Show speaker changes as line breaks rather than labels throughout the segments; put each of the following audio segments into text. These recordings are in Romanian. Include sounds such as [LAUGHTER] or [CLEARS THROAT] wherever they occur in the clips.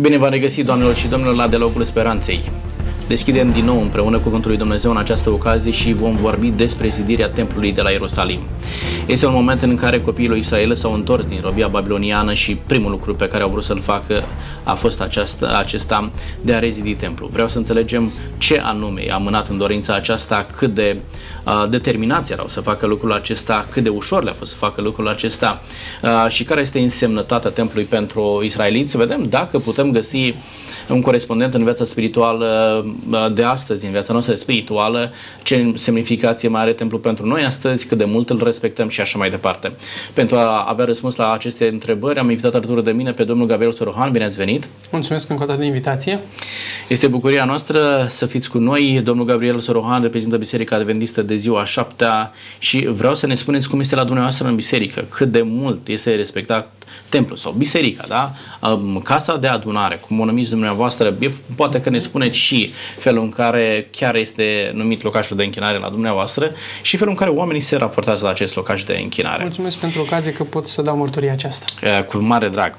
Bine v-am regăsit, doamnelor și domnilor, la Dialogul Speranței. Deschidem din nou împreună Cuvântul lui Dumnezeu în această ocazie și vom vorbi despre zidirea templului de la Ierusalim. Este un moment în care copiii lui Israel s-au întors din robia babiloniană și primul lucru pe care au vrut să-l facă a fost aceasta, acesta de a rezidi templul. Vreau să înțelegem ce anume i-a mânat în dorința aceasta, cât de uh, determinați erau să facă lucrul acesta, cât de ușor le-a fost să facă lucrul acesta uh, și care este însemnătatea templului pentru israeliți. Să vedem dacă putem găsi un corespondent în viața spirituală uh, de astăzi, în viața noastră spirituală, ce semnificație mai are templul pentru noi astăzi, cât de mult îl respectăm și așa mai departe. Pentru a avea răspuns la aceste întrebări, am invitat alături de mine pe domnul Gabriel Sorohan. Bine ați venit!
Mulțumesc încă o dată de invitație!
Este bucuria noastră să fiți cu noi. Domnul Gabriel Sorohan reprezintă Biserica Adventistă de ziua șaptea și vreau să ne spuneți cum este la dumneavoastră în biserică, cât de mult este respectat templu sau biserica, da? casa de adunare, cum o numiți dumneavoastră, poate că ne spuneți și felul în care chiar este numit locașul de închinare la dumneavoastră și felul în care oamenii se raportează la acest locaș de închinare.
Mulțumesc pentru ocazie că pot să dau mărturia aceasta.
Cu mare drag.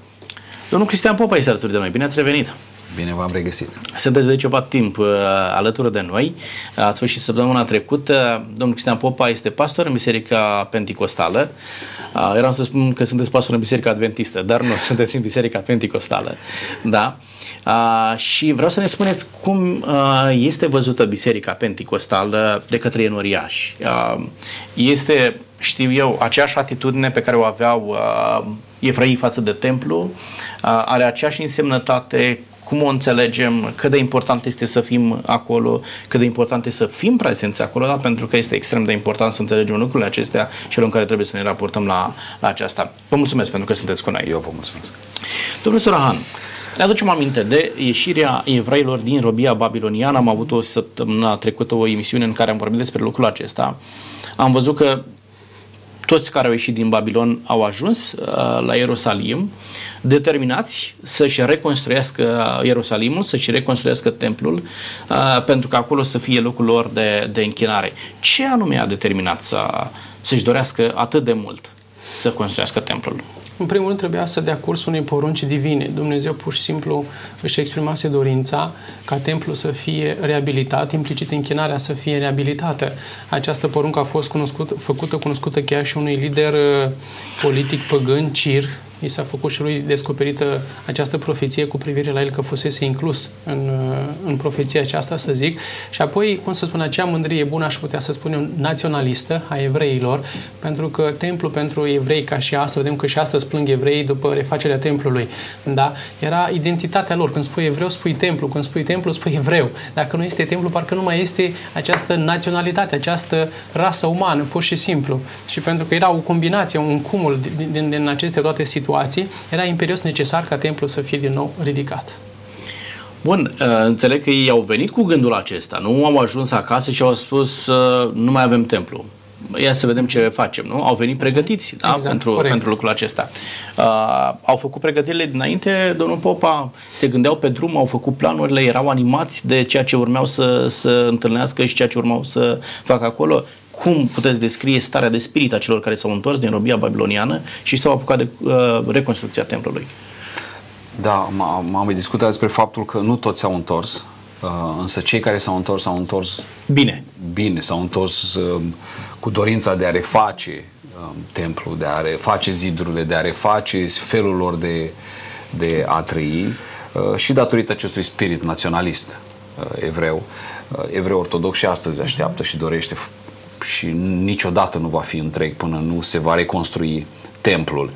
Domnul Cristian Popa este alături de noi. Bine ați revenit!
Bine v-am regăsit.
Sunteți de ceva timp uh, alături de noi. Ați fost și săptămâna trecută. Domnul Cristian Popa este pastor în Biserica Penticostală. Uh, eram să spun că sunteți pastor în Biserica Adventistă, dar nu, [LAUGHS] sunteți în Biserica Penticostală. Da? Uh, și vreau să ne spuneți cum uh, este văzută Biserica Penticostală de către enoriași. Uh, este, știu eu, aceeași atitudine pe care o aveau uh, evrei față de templu, uh, are aceeași însemnătate cum o înțelegem, cât de important este să fim acolo, cât de important este să fim prezenți acolo, da? pentru că este extrem de important să înțelegem lucrurile acestea și în care trebuie să ne raportăm la, la aceasta. Vă mulțumesc pentru că sunteți cu noi.
Eu vă mulțumesc.
Domnul Surahan, ne aducem aminte de ieșirea evreilor din robia babiloniană. Am avut o săptămână trecută o emisiune în care am vorbit despre lucrul acesta. Am văzut că toți care au ieșit din Babilon au ajuns uh, la Ierusalim, determinați să-și reconstruiască Ierusalimul, să-și reconstruiască templul, uh, pentru că acolo să fie locul lor de, de închinare. Ce anume a determinat să, să-și dorească atât de mult să construiască templul?
În primul rând trebuia să dea curs unei porunci divine. Dumnezeu pur și simplu își exprimase dorința ca templul să fie reabilitat, implicit închinarea să fie reabilitată. Această poruncă a fost cunoscut, făcută cunoscută chiar și unui lider uh, politic păgân, Cir, i s-a făcut și lui descoperită această profeție cu privire la el că fusese inclus în, în profeția aceasta, să zic. Și apoi, cum să spun, acea mândrie bună, aș putea să spunem, naționalistă a evreilor, pentru că templu pentru evrei, ca și astăzi, vedem că și astăzi plâng evreii după refacerea templului, da? Era identitatea lor. Când spui evreu, spui templu. Când spui templu, spui evreu. Dacă nu este templu, parcă nu mai este această naționalitate, această rasă umană, pur și simplu. Și pentru că era o combinație, un cumul din, din, din aceste toate situații, situații, era imperios necesar ca templul să fie din nou ridicat.
Bun, uh, înțeleg că ei au venit cu gândul acesta, nu au ajuns acasă și au spus nu mai avem templu. Ia să vedem ce facem, nu? Au venit pregătiți da? exact, pentru, pentru lucrul acesta. Uh, au făcut pregătirile dinainte, domnul Popa, se gândeau pe drum, au făcut planurile, erau animați de ceea ce urmeau să, să întâlnească și ceea ce urmau să facă acolo cum puteți descrie starea de spirit a celor care s-au întors din robia babiloniană și s-au apucat de uh, reconstrucția templului?
Da, m-am mai discutat despre faptul că nu toți s-au întors, uh, însă cei care s-au întors s-au întors
bine.
Bine, s-au întors uh, cu dorința de a reface uh, templul, de a reface zidurile, de a reface felul lor de, de a trăi uh, și datorită acestui spirit naționalist uh, evreu. Uh, evreu ortodox și astăzi așteaptă și dorește și niciodată nu va fi întreg până nu se va reconstrui templul.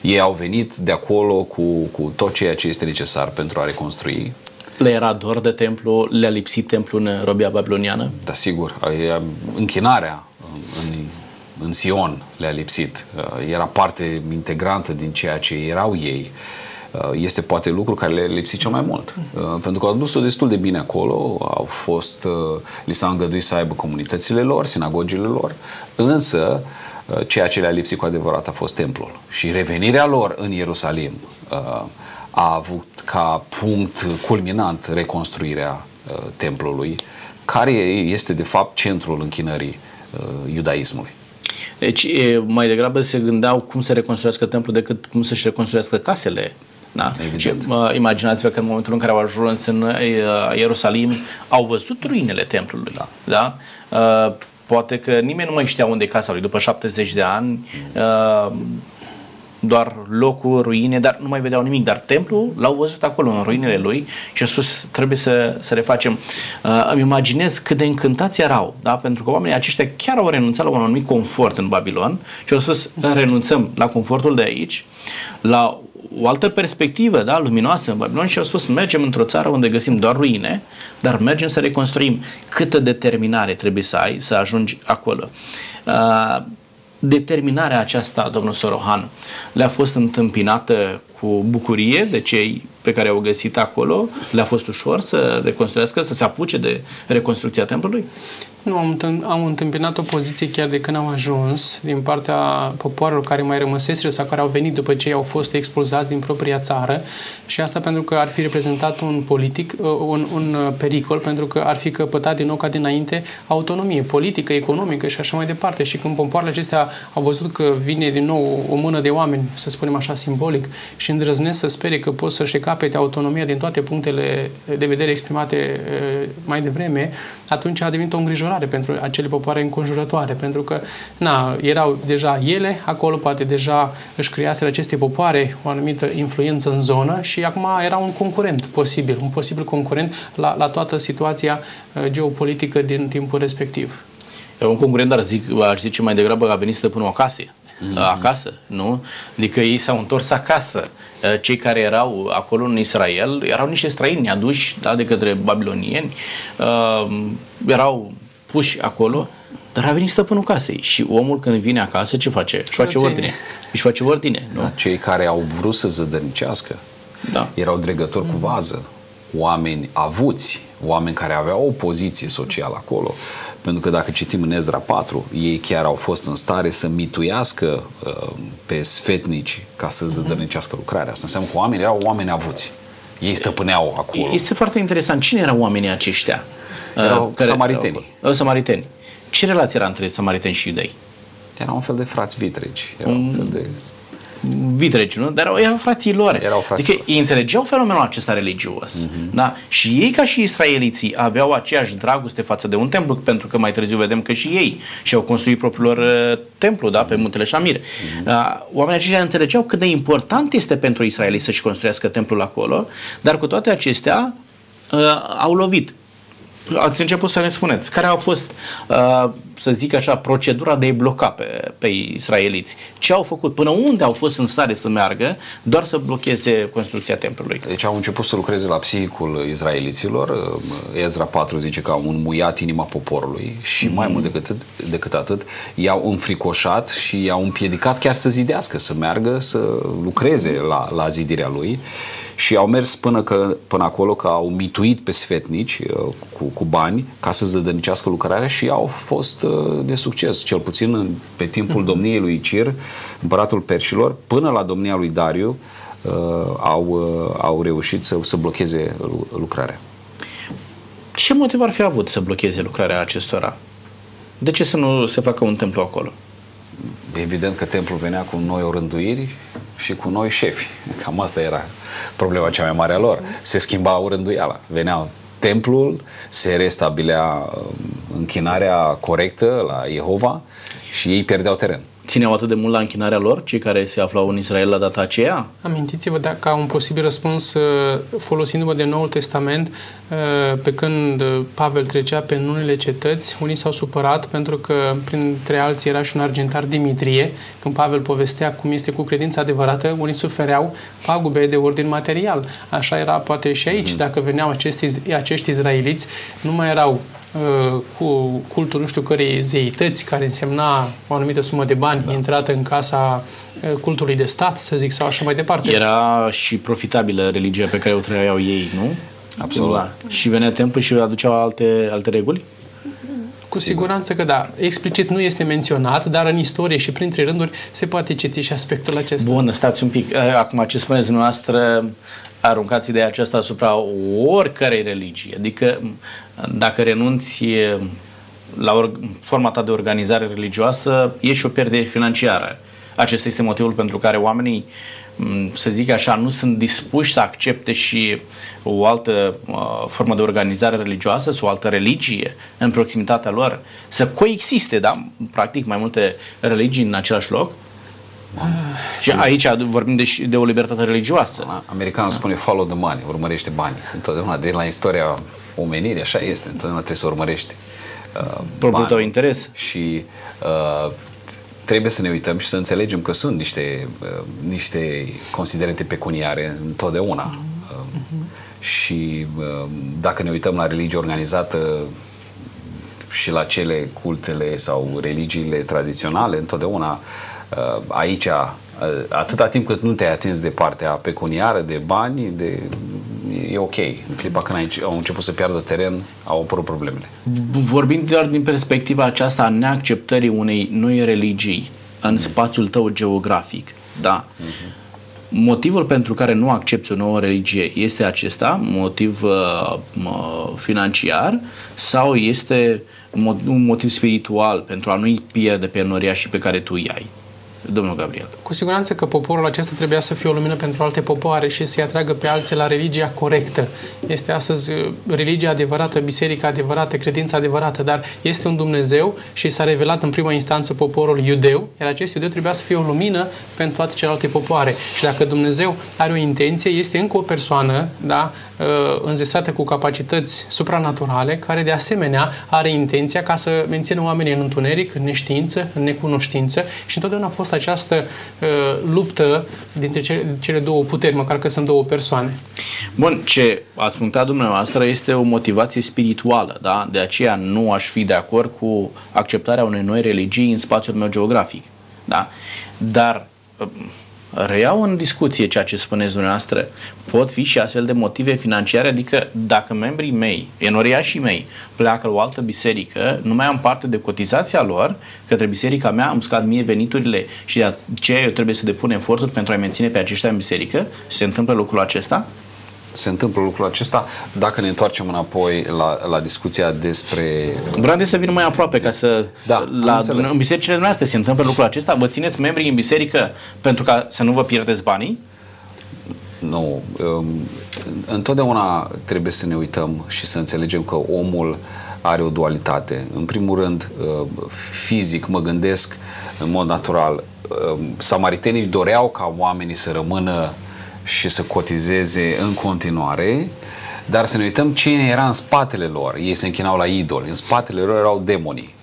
Ei au venit de acolo cu, cu tot ceea ce este necesar pentru a reconstrui.
Le era dor de templu? Le-a lipsit templul în robia babiloniană?
Da, sigur. Închinarea în, în Sion le-a lipsit. Era parte integrantă din ceea ce erau ei. Uh, este poate lucru care le lipsi cel mai mult. Uh, pentru că au dus-o destul de bine acolo, au fost, uh, li s-a îngăduit să aibă comunitățile lor, sinagogile lor, însă ceea ce le-a lipsit cu adevărat a fost templul. Și revenirea lor în Ierusalim a avut ca punct culminant reconstruirea templului, care este de fapt centrul închinării iudaismului.
Deci mai degrabă se gândeau cum să reconstruiască templul decât cum să-și reconstruiască casele Da? Și, uh, imaginați-vă că în momentul în care au ajuns în uh, Ierusalim, au văzut ruinele templului. Da? Da? Uh, poate că nimeni nu mai știa unde e casa lui după 70 de ani. Uh, doar locul, ruine, dar nu mai vedeau nimic. Dar templul l-au văzut acolo, în ruinele lui și au spus, trebuie să, să refacem. Uh, îmi imaginez cât de încântați erau, da? pentru că oamenii aceștia chiar au renunțat la un anumit confort în Babilon și au spus, renunțăm la confortul de aici, la o altă perspectivă da, luminoasă în Babilon și au spus mergem într-o țară unde găsim doar ruine, dar mergem să reconstruim. Câtă determinare trebuie să ai să ajungi acolo. Uh, determinarea aceasta, domnul Sorohan, le-a fost întâmpinată cu bucurie de cei pe care au găsit acolo? Le-a fost ușor să reconstruiască, să se apuce de reconstrucția templului?
Nu, am, am întâmpinat o poziție chiar de când am ajuns din partea popoarelor care mai rămăseseră sau care au venit după ce au fost expulzați din propria țară și asta pentru că ar fi reprezentat un politic, uh, un, un uh, pericol, pentru că ar fi căpătat din nou ca dinainte autonomie politică, economică și așa mai departe. Și când popoarele acestea au văzut că vine din nou o mână de oameni, să spunem așa simbolic, și îndrăznesc să spere că pot să-și recapete autonomia din toate punctele de vedere exprimate uh, mai devreme, atunci a devenit o îngrijorare pentru acele popoare înconjurătoare, pentru că na, erau deja ele acolo, poate deja își creaseră aceste popoare o anumită influență în zonă și acum era un concurent posibil, un posibil concurent la, la toată situația uh, geopolitică din timpul respectiv.
Era un concurent, dar zic, aș zice mai degrabă că a venit stăpânul acasă. Mm-hmm. acasă, nu? Adică ei s-au întors acasă. Uh, cei care erau acolo în Israel erau niște străini aduși da, de către babilonieni, uh, erau puși acolo, dar a venit stăpânul casei și omul când vine acasă ce face? Își face ordine. Își face ordine. Nu? Da,
cei care au vrut să zădărnicească da. erau dregători mm-hmm. cu vază, oameni avuți, oameni care aveau o poziție socială acolo. Pentru că dacă citim în Ezra 4, ei chiar au fost în stare să mituiască uh, pe sfetnici ca să mhm. zădărnicească lucrarea. Asta înseamnă că oamenii erau oameni avuți. Ei stăpâneau acolo.
Este foarte interesant. Cine erau oamenii aceștia?
Erau uh, care, samariteni.
Uh, samariteni. Ce relație era între samariteni și iudei?
Era un fel de frați vitregi. Era un, un fel de
vitregi, nu? Dar erau frații lor. Erau frații adică ei înțelegeau fenomenul acesta religios. Uh-huh. Da? Și ei, ca și israeliții, aveau aceeași dragoste față de un templu, pentru că mai târziu vedem că și ei și-au construit propriul lor uh, templu da? pe muntele Shamir. Uh-huh. Uh, oamenii aceștia înțelegeau cât de important este pentru Israeliți să-și construiască templul acolo, dar cu toate acestea uh, au lovit ați început să ne spuneți care a fost, uh, să zic așa, procedura de a-i bloca pe, pe israeliți. Ce au făcut? Până unde au fost în stare să meargă doar să blocheze construcția templului?
Deci au început să lucreze la psihicul izraeliților. Uh, Ezra 4 zice că au înmuiat inima poporului și mm-hmm. mai mult decât, decât atât i-au înfricoșat și i-au împiedicat chiar să zidească, să meargă, să lucreze la, la zidirea lui și au mers până, că, până acolo că au mituit pe sfetnici uh, cu, cu bani ca să zădănicească lucrarea și au fost uh, de succes, cel puțin în, pe timpul mhm. domniei lui Cir, împăratul perșilor, până la domnia lui Dariu, uh, au, au reușit să, să blocheze lucrarea.
Ce motiv ar fi avut să blocheze lucrarea acestora? De ce să nu se facă un templu acolo?
Evident că templul venea cu noi orânduiri și cu noi șefi. Cam asta era problema cea mai mare a lor. Se schimba orânduiala. Venea templul, se restabilea um, închinarea corectă la Jehova și ei pierdeau teren
țineau atât de mult la închinarea lor, cei care se aflau în Israel la data aceea?
Amintiți-vă de, ca un posibil răspuns uh, folosindu-mă de Noul Testament, uh, pe când Pavel trecea pe unele cetăți, unii s-au supărat pentru că printre alții era și un argentar Dimitrie, când Pavel povestea cum este cu credința adevărată, unii sufereau pagube de ordin material. Așa era poate și aici, mm-hmm. dacă veneau acești, acești izraeliți, nu mai erau Uh, cu cultul nu știu cărei zeități, care însemna o anumită sumă de bani da. intrată în casa uh, cultului de stat, să zic, sau așa mai departe.
Era și profitabilă religia pe care o trăiau ei, nu?
Absolut. Da.
Și venea templu și aduceau alte, alte reguli?
Cu Sigur. siguranță că da. Explicit nu este menționat, dar în istorie și printre rânduri se poate citi și aspectul acesta.
Bun, stați un pic. Acum, ce spuneți dumneavoastră, aruncați ideea aceasta asupra oricărei religii. Adică dacă renunți la forma ta de organizare religioasă, e și o pierdere financiară. Acesta este motivul pentru care oamenii să zic așa, nu sunt dispuși să accepte și o altă uh, formă de organizare religioasă sau o altă religie în proximitatea lor, să coexiste, da, practic, mai multe religii în același loc. Și aici vorbim de, de o libertate religioasă.
Americanul spune follow the money, urmărește bani. Întotdeauna, de la istoria omenirii, așa este, întotdeauna trebuie să urmărești
uh, Propriul tău interes.
Și uh, trebuie să ne uităm și să înțelegem că sunt niște, uh, niște considerente pecuniare întotdeauna. Uh, și uh, dacă ne uităm la religie organizată și la cele cultele sau religiile tradiționale, întotdeauna uh, aici, uh, atâta timp cât nu te-ai atins de partea pecuniară, de bani, de e ok. În clipa când au început să piardă teren, au apărut problemele.
Vorbind doar din perspectiva aceasta a neacceptării unei noi religii în spațiul tău geografic, da? Uh-huh. Motivul pentru care nu accepti o nouă religie este acesta, motiv uh, financiar sau este un motiv spiritual pentru a nu-i pierde pe noria și pe care tu îi ai? Domnul Gabriel.
Cu siguranță că poporul acesta trebuia să fie o lumină pentru alte popoare și să-i atragă pe alții la religia corectă. Este astăzi uh, religia adevărată, biserica adevărată, credința adevărată, dar este un Dumnezeu și s-a revelat în prima instanță poporul iudeu, iar acest iudeu trebuia să fie o lumină pentru toate celelalte popoare. Și dacă Dumnezeu are o intenție, este încă o persoană, da, Uh, înzestrată cu capacități supranaturale, care de asemenea are intenția ca să mențină oamenii în întuneric, în neștiință, în necunoștință și întotdeauna a fost această uh, luptă dintre cele, cele două puteri, măcar că sunt două persoane.
Bun, ce ați punctat dumneavoastră este o motivație spirituală, da? De aceea nu aș fi de acord cu acceptarea unei noi religii în spațiul meu geografic, da? Dar uh, reiau în discuție ceea ce spuneți dumneavoastră. Pot fi și astfel de motive financiare, adică dacă membrii mei, enoriașii mei, pleacă la o altă biserică, nu mai am parte de cotizația lor către biserica mea, îmi scad mie veniturile și de aceea eu trebuie să depun eforturi pentru a menține pe aceștia în biserică. Se întâmplă lucrul acesta?
Se întâmplă lucrul acesta. Dacă ne întoarcem înapoi la, la discuția despre...
Vreau să vin mai aproape ca să... Da, la, în bisericile noastre se întâmplă lucrul acesta? Vă țineți membrii în biserică pentru ca să nu vă pierdeți banii?
Nu. Um, întotdeauna trebuie să ne uităm și să înțelegem că omul are o dualitate. În primul rând, uh, fizic, mă gândesc în mod natural, um, samaritenii doreau ca oamenii să rămână și să cotizeze în continuare, dar să ne uităm cine era în spatele lor. Ei se închinau la idoli. În spatele lor erau demonii.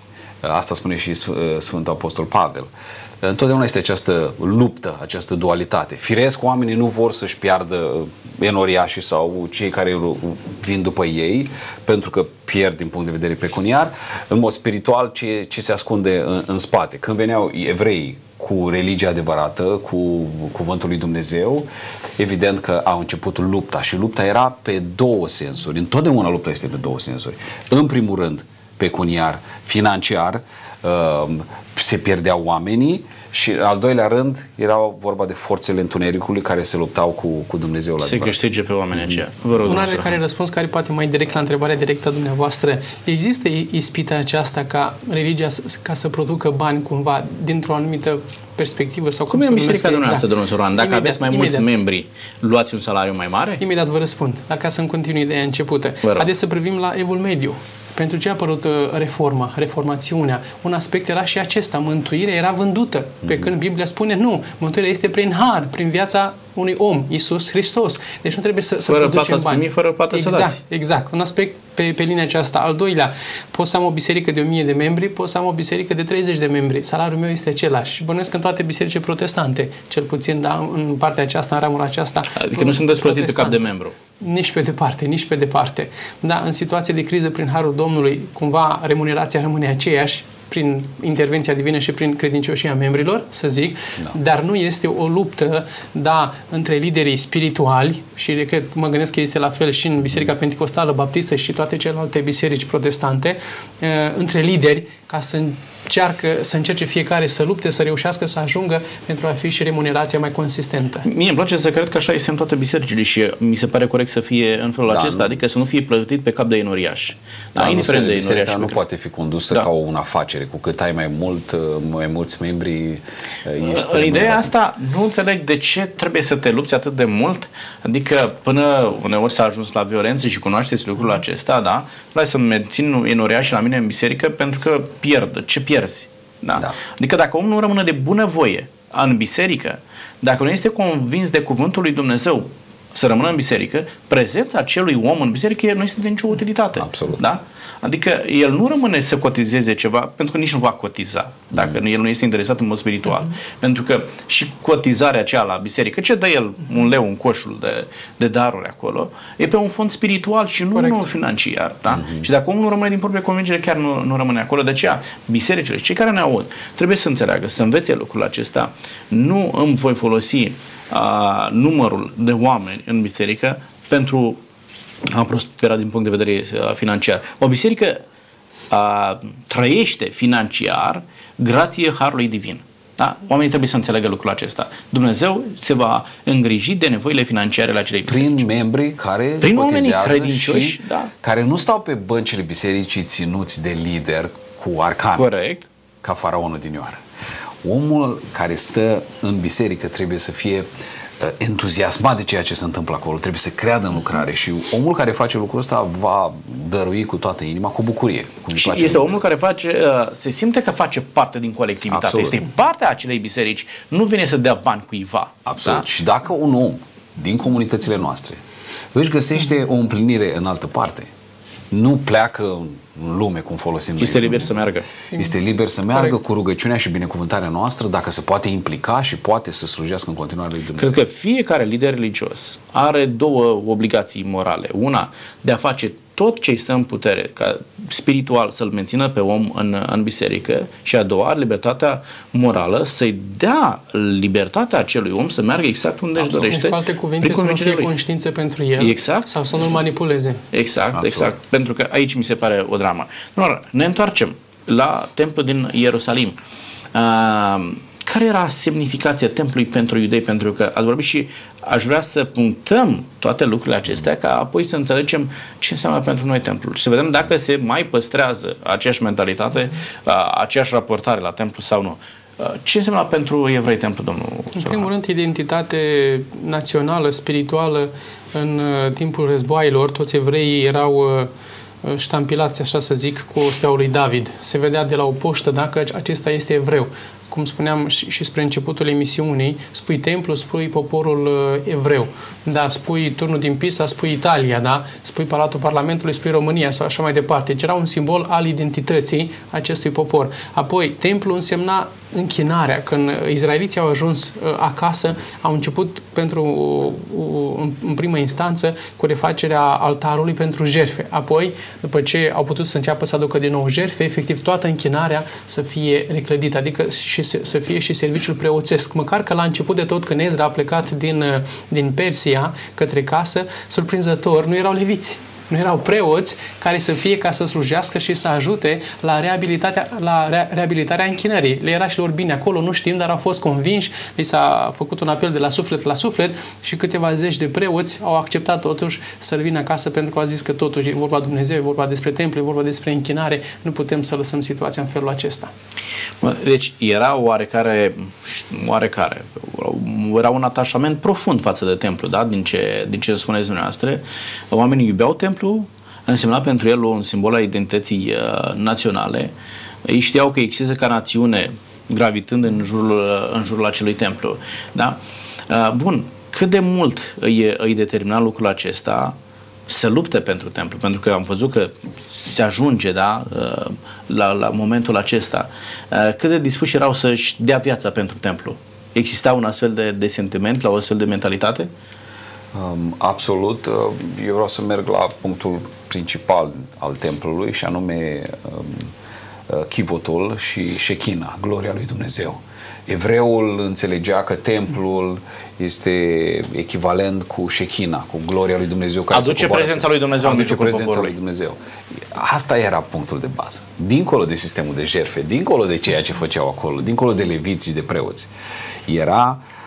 Asta spune și Sfântul Apostol Pavel. Întotdeauna este această luptă, această dualitate. Firesc, oamenii nu vor să-și piardă enoriașii sau cei care vin după ei, pentru că pierd din punct de vedere pecuniar. În mod spiritual, ce, ce se ascunde în, în spate. Când veneau evrei cu religia adevărată, cu cuvântul lui Dumnezeu, evident că a început lupta și lupta era pe două sensuri. Întotdeauna lupta este pe două sensuri. În primul rând, pecuniar, financiar, uh, se pierdeau oamenii și al doilea rând era vorba de forțele întunericului care se luptau cu, cu Dumnezeu la
Se câștige pe oamenii aceia. Vă rog,
Un are care răspuns care poate mai direct la întrebarea directă a dumneavoastră. Există ispita aceasta ca religia ca să producă bani cumva dintr-o anumită perspectivă sau cum,
cum e biserica dumneavoastră, exact. domnul Soran? Dacă imediat, aveți mai mulți imediat. membri, luați un salariu mai mare?
Imediat vă răspund, dacă să-mi continui ideea începută. Haideți să privim la evul mediu. Pentru ce a apărut uh, reforma, reformațiunea? Un aspect era și acesta, mântuirea era vândută, pe mm-hmm. când Biblia spune nu, mântuirea este prin har, prin viața unui om, Isus Hristos. Deci nu trebuie să, să
fără producem bani. Primi, fără plată
exact,
să dați.
Exact, un aspect pe, pe linia aceasta. Al doilea, pot să am o biserică de 1000 de membri, pot să am o biserică de 30 de membri. Salariul meu este același. Și bănuiesc în toate bisericile protestante, cel puțin da, în partea aceasta, în ramura aceasta.
Adică nu sunt despătite cap de membru.
Nici pe departe, nici pe departe. Da, în situație de criză, prin harul Domnului, cumva remunerația rămâne aceeași, prin intervenția divină și prin credincioșia membrilor, să zic, da. dar nu este o luptă, da, între liderii spirituali și cred, mă gândesc că este la fel și în Biserica Pentecostală, Baptistă și toate celelalte biserici protestante, uh, între lideri ca să încearcă, să încerce fiecare să lupte, să reușească să ajungă pentru a fi și remunerația mai consistentă.
Mie îmi place să cred că așa este în toate bisericile și mi se pare corect să fie în felul
Da,
acesta,
nu?
adică să nu fie plătit pe cap de inoriaș. Da,
nu
indiferent
se-
de
biserica
inoriaș.
nu
pe
poate fi condusă
Da.
ca o afacere. Cu cât ai mai mult, uh, mai mulți membri, uh, ești
În ideea
remunerat.
asta nu înțeleg de ce trebuie să te lupți atât de mult, adică până uneori s-a ajuns la violență și cunoașteți lucrul acesta, da? Vrei să mențin enoriașii la mine în biserică pentru că pierd. Ce pierzi? Da?
Da.
Adică dacă omul nu rămâne de bunăvoie în biserică, dacă nu este convins de cuvântul lui Dumnezeu să rămână în biserică, prezența acelui om în biserică nu este de nicio utilitate.
Absolut.
Da? Adică el nu rămâne să cotizeze ceva, pentru că nici nu va cotiza, dacă
Mm.
el nu este interesat în mod spiritual.
Mm-hmm.
Pentru că și cotizarea aceea la biserică, ce dă el un leu în coșul de, de daruri acolo, e pe un fond spiritual și nu
Corect.
unul financiar. Da?
Mm-hmm.
Și dacă omul nu rămâne din proprie convingere, chiar nu, nu rămâne acolo. De aceea, bisericile și cei care ne aud, trebuie să înțeleagă, să învețe lucrul acesta. Nu îmi voi folosi a, numărul de oameni în biserică pentru a prospera din punct de vedere uh, financiar. O biserică a, trăiește financiar grație Harului Divin. Da? Oamenii trebuie să înțeleagă lucrul acesta. Dumnezeu se va îngriji de nevoile financiare la acelei biserici.
prin membri care
Prin oamenii
cotizează
credincioși,
și
da.
care nu stau pe băncile bisericii ținuți de lider cu arcan
Corect.
ca faraonul din Ioară. Omul care stă în biserică trebuie să fie uh, entuziasmat de ceea ce se întâmplă acolo, trebuie să creadă în lucrare și omul care face lucrul ăsta va dărui cu toată inima, cu bucurie. Cum îi
Și
place
este
lui
omul care face, uh, se simte că face parte din colectivitate.
Absolut.
Este parte a acelei biserici. Nu vine să dea bani cuiva.
Absolut.
Da?
Și dacă un om din comunitățile noastre își găsește o împlinire în altă parte, nu pleacă în lume cum folosim noi.
Este liber să meargă.
Este liber să meargă
Corect.
cu rugăciunea și binecuvântarea noastră dacă se poate implica și poate să slujească în continuare lui Dumnezeu.
Cred că fiecare lider religios are două obligații morale. Una, de a face tot ce îi stă în putere, ca spiritual să-l mențină pe om în, în biserică și a doua, are libertatea morală să-i dea libertatea acelui om să meargă exact unde își
Absolut.
dorește.
Deci, cu alte cuvinte,
prin
să nu
convingerea
fie
lui.
conștiință pentru el
Exact.
sau să nu-l manipuleze.
Exact,
Absolut.
exact. Pentru că aici mi se pare o dramă. Doar, ne întoarcem la templul din Ierusalim. Uh, care era semnificația templului pentru iudei? Pentru că ați vorbit și aș vrea să punctăm toate lucrurile acestea ca apoi să înțelegem ce înseamnă pentru noi templul și să vedem dacă se mai păstrează aceeași mentalitate, uh, aceeași raportare la templu sau nu. Uh, ce înseamnă pentru evrei templu, domnul
În
Sohan?
primul rând, identitate națională, spirituală. În uh, timpul războaielor, toți evreii erau uh, uh, ștampilați, așa să zic, cu steaua lui David. Se vedea de la o poștă dacă acesta este evreu. Cum spuneam și, și spre începutul emisiunii, spui templu, spui poporul uh, evreu. Da, spui turnul din Pisa, spui Italia, da? Spui Palatul Parlamentului, spui România sau așa mai departe. Deci era un simbol al identității acestui popor. Apoi, templu însemna închinarea. Când izraeliții au ajuns uh, acasă, au început pentru, uh, în, în primă instanță cu refacerea altarului pentru jerfe. Apoi, după ce au putut să înceapă să aducă din nou jerfe, efectiv toată închinarea să fie reclădită, adică și să, să fie și serviciul preoțesc. Măcar că la început de tot, când Ezra a plecat din, uh, din Persia către casă, surprinzător, nu erau leviți. Nu erau preoți care să fie ca să slujească și să ajute la, reabilitatea, la rea, reabilitarea închinării. Le era și lor bine acolo, nu știm, dar au fost convinși, li s-a făcut un apel de la suflet la suflet și câteva zeci de preoți au acceptat totuși să revină acasă pentru că au zis că totuși e vorba de Dumnezeu, e vorba despre templu, e vorba despre închinare, nu putem să lăsăm situația în felul acesta.
Mă, Deci era oarecare, oarecare, era un atașament profund față de templu, da? din, ce, din ce spuneți dumneavoastră. Oamenii iubeau templu, însemna pentru el un simbol al identității uh, naționale. Ei știau că există ca națiune gravitând în jurul, în jurul acelui templu. Da? Uh, bun, cât de mult îi, îi determina lucrul acesta să lupte pentru templu, pentru că am văzut că se ajunge da, uh, la, la momentul acesta. Uh, Cât de dispuși erau să-și dea viața pentru templu? Exista un astfel de, de sentiment, la o astfel de mentalitate?
Um, absolut. Uh, Eu vreau să merg la punctul principal al templului și anume um, uh, chivotul și șechina, gloria lui Dumnezeu. Evreul înțelegea că templul este echivalent cu Shechina, cu gloria lui Dumnezeu. Care
Aduce prezența lui Dumnezeu
Aduce prezența
poporului.
lui Dumnezeu. Asta era punctul de bază. Dincolo de sistemul de jerfe, dincolo de ceea ce făceau acolo, dincolo de leviți și de preoți, era uh,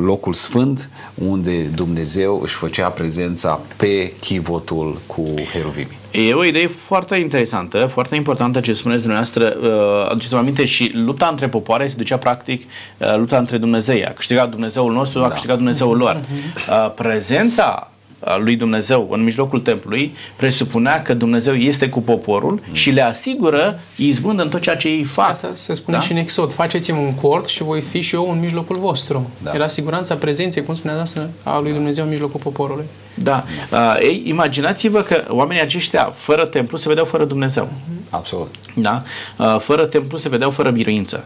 locul sfânt unde Dumnezeu își făcea prezența pe chivotul cu heruvimii.
E o idee foarte interesantă, foarte importantă ce spuneți dumneavoastră. Uh, aduceți-vă aminte și lupta între popoare se ducea practic uh, lupta între Dumnezei. A câștigat Dumnezeul nostru, a câștigat Dumnezeul lor. Uh, prezența uh, lui Dumnezeu în mijlocul templului presupunea că Dumnezeu este cu poporul și le asigură izbând în tot ceea ce ei fac.
Asta se spune
Da?
și în Exod. Faceți-mi un cort și voi fi și eu în mijlocul vostru.
Da.
Era siguranța prezenței, cum spunea noastră, a lui Dumnezeu în mijlocul poporului.
Da. Uh, ei, imaginați-vă că oamenii aceștia, fără templu, se vedeau fără Dumnezeu.
Absolut.
Da? Uh, Fără templu se vedeau fără biruință.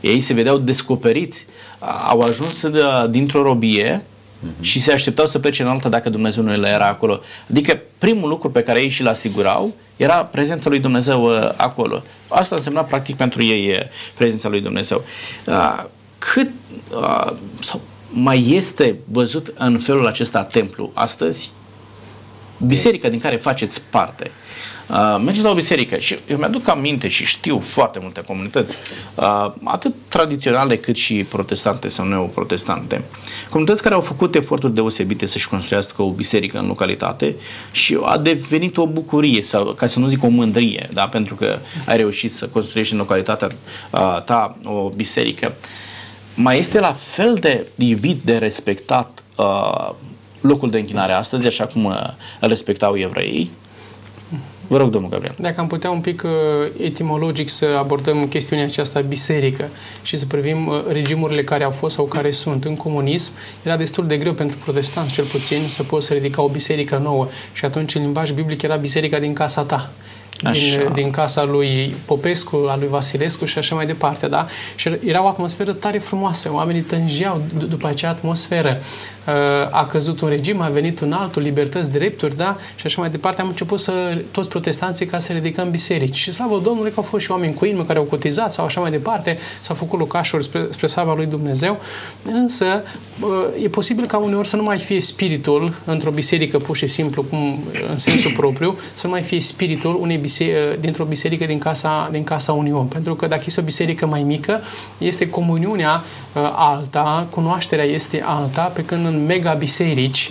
Ei se vedeau descoperiți. Uh, Au ajuns uh, dintr-o robie și se așteptau să plece în alta dacă Dumnezeu nu le era acolo. Adică primul lucru pe care ei și-l asigurau era prezența lui Dumnezeu uh, acolo. Asta însemna practic pentru ei uh, prezența lui Dumnezeu. Uh, Cât uh, sau mai este văzut în felul acesta templu astăzi? biserica din care faceți parte. Uh, mergeți la o biserică și eu mi-aduc aminte și știu foarte multe comunități, uh, atât tradiționale cât și protestante sau neoprotestante, comunități care au făcut eforturi deosebite să-și construiască o biserică în localitate și a devenit o bucurie, sau, ca să nu zic o mândrie, da? pentru că ai reușit să construiești în localitatea uh, ta o biserică. Mai este la fel de iubit, de respectat uh, locul de închinare astăzi, așa cum uh, îl respectau evreii? Vă rog, domnul Gabriel.
Dacă am putea un pic uh, etimologic să abordăm chestiunea aceasta biserică și să privim uh, regimurile care au fost sau care sunt în comunism, era destul de greu pentru protestanți cel puțin să poți să ridica o biserică nouă și atunci în limbaj biblic era biserica din casa ta. Din,
Așa.
din casa lui Popescu, a lui Vasilescu și așa mai departe, da? Și era o atmosferă tare frumoasă, oamenii tângeau d- după acea atmosferă. Uh, A căzut un regim, a venit un altul, libertăți, drepturi, da? Și așa mai departe. Am început să, toți protestanții ca să ridicăm biserici. Și slavă Domnului că au fost și oameni cu inimă care au cotizat sau așa mai departe, s-au făcut locașuri spre, spre slava lui Dumnezeu. Însă, uh, e posibil ca uneori să nu mai fie spiritul într-o biserică pur și simplu, cum în sensul propriu, să nu mai fie spiritul unei bise- dintr-o biserică din casa, din casa unui om. Pentru că dacă este o biserică mai mică, este comuniunea uh, alta, cunoașterea este alta, pe când în mega biserici,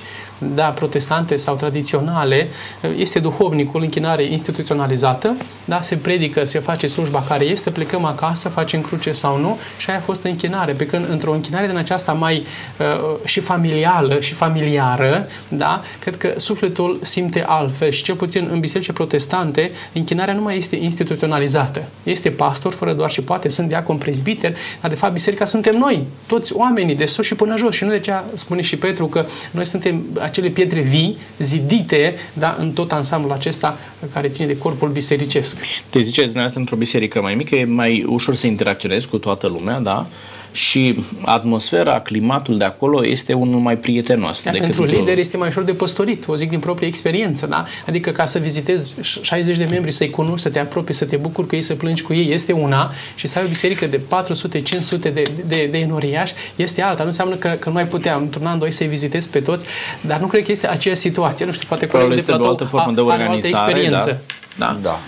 da, protestante sau tradiționale, uh, este duhovnicul, închinare instituționalizată, da, se predică, se face slujba care este, plecăm acasă, facem cruce sau nu și aia a fost închinare. Pe când într-o închinare din aceasta mai uh, și familială și familiară, da, cred că sufletul simte altfel și cel puțin în biserici protestante, închinarea nu mai este instituționalizată. Este pastor, fără doar și poate, sunt diacon prezbiter, dar de fapt biserica suntem noi, toți oamenii, de sus și până jos. Și nu de aceea spune și Petru că noi suntem acele pietre vii, zidite, da, în tot ansamblul acesta care ține de corpul bisericesc.
Te ziceți dumneavoastră într-o biserică mai mică, e mai ușor să interacționezi cu toată lumea, da? Și atmosfera, climatul de acolo este unul mai prietenos.
Iar
decât
pentru
într-o-
lider este mai ușor de păstorit, o zic din proprie experiență, da? Adică ca să vizitezi 60 de membri, să-i cunoști, să te apropii, să te bucuri cu ei, să plângi cu ei, este una și să ai o biserică de 400-500 de, de, de enoriași, este alta. Nu înseamnă că, că nu ai putea într-un an, doi să-i vizitezi pe toți, dar nu cred că este aceeași situație. Nu știu, poate
Probabil
colegul de
este o
platou
altă formă de
a- are o altă
organizare,
experiență.
Da.
Da,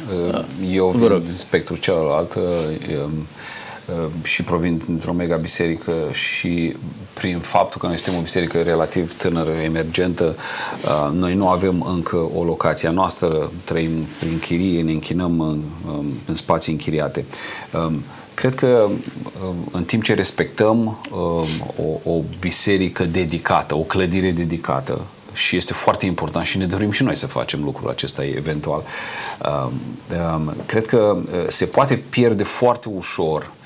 eu
Vă
vin
rog.
din spectrul celălalt um, um, și provin dintr-o mega biserică și prin faptul că noi suntem o biserică relativ tânără, emergentă, uh, noi nu avem încă o locație a noastră, trăim prin chirie, ne închinăm în, um, în spații închiriate. Um, Cred că um, în timp ce respectăm um, o, o biserică dedicată, o clădire dedicată, și este foarte important și ne dorim și noi să facem lucrul acesta eventual. Um, um, Cred că uh, se poate pierde foarte ușor uh,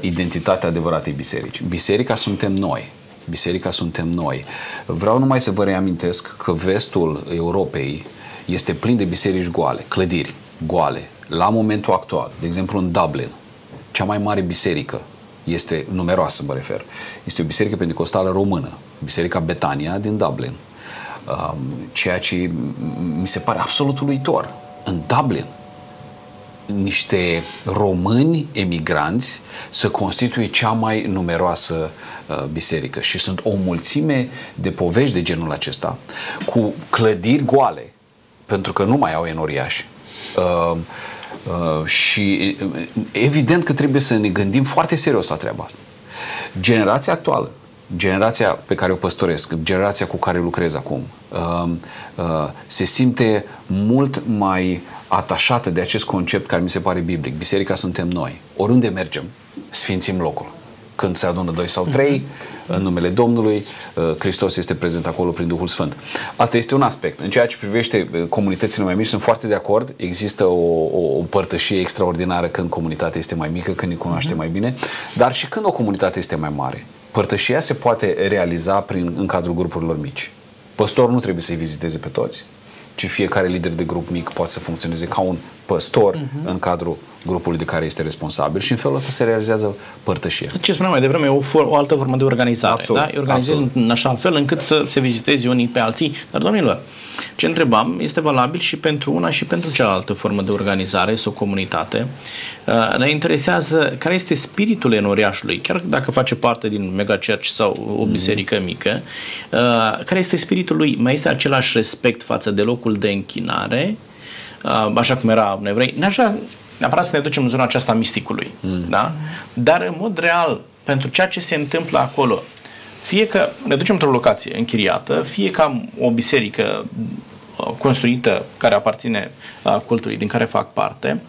identitatea adevăratei biserici. Biserica suntem noi. Biserica suntem noi. Vreau numai să vă reamintesc că vestul Europei este plin de biserici goale, clădiri goale. La momentul actual, de exemplu în Dublin, cea mai mare biserică este numeroasă, mă refer. Este o biserică pentecostală română, Biserica Betania din Dublin. Um, ceea ce m- mi se pare absolut uluitor. În Dublin, niște români emigranți să constituie cea mai numeroasă uh, biserică și sunt o mulțime de povești de genul acesta cu clădiri goale pentru că nu mai au enoriași. Uh, uh, și uh, evident că trebuie să ne gândim foarte serios la treaba asta. Generația actuală, generația pe care o păstoresc, generația cu care lucrez acum, uh, uh, se simte mult mai atașată de acest concept care mi se pare biblic. Biserica suntem noi. Oriunde mergem, sfințim locul. Când se adună doi sau trei, mm-hmm. în numele Domnului, uh, Hristos este prezent acolo prin Duhul Sfânt. Asta este un aspect. În ceea ce privește uh, comunitățile mai mici, sunt foarte de acord. Există o, o, o părtășie extraordinară când comunitatea este mai mică, când ne cunoaște mm-hmm. mai bine, dar și când o comunitate este mai mare. Părtășia se poate realiza prin, în cadrul grupurilor mici. Păstorul nu trebuie să-i viziteze pe toți ci fiecare lider de grup mic poate să funcționeze ca un păstor uh-huh. în cadrul grupului de care este responsabil și în felul ăsta se realizează părtășia.
Ce spuneam mai devreme, e o, for- o altă formă de organizare. Absolut, da? E organizat în așa fel încât să se viziteze unii pe alții. Dar, domnilor, ce întrebam este valabil și pentru una și pentru cealaltă formă de organizare sau comunitate. Uh, ne interesează care este spiritul enoriașului, chiar dacă face parte din mega church sau o biserică mică, uh, care este spiritul lui? Mai este același respect față de locul de închinare, uh, așa cum era în evrei. Ne-aș vrea neapărat să ne ducem în zona aceasta a misticului, mm. da? Dar în mod real, pentru ceea ce se întâmplă acolo, fie că ne ducem într-o locație închiriată, fie ca o biserică uh, construită care aparține uh, cultului din care fac parte,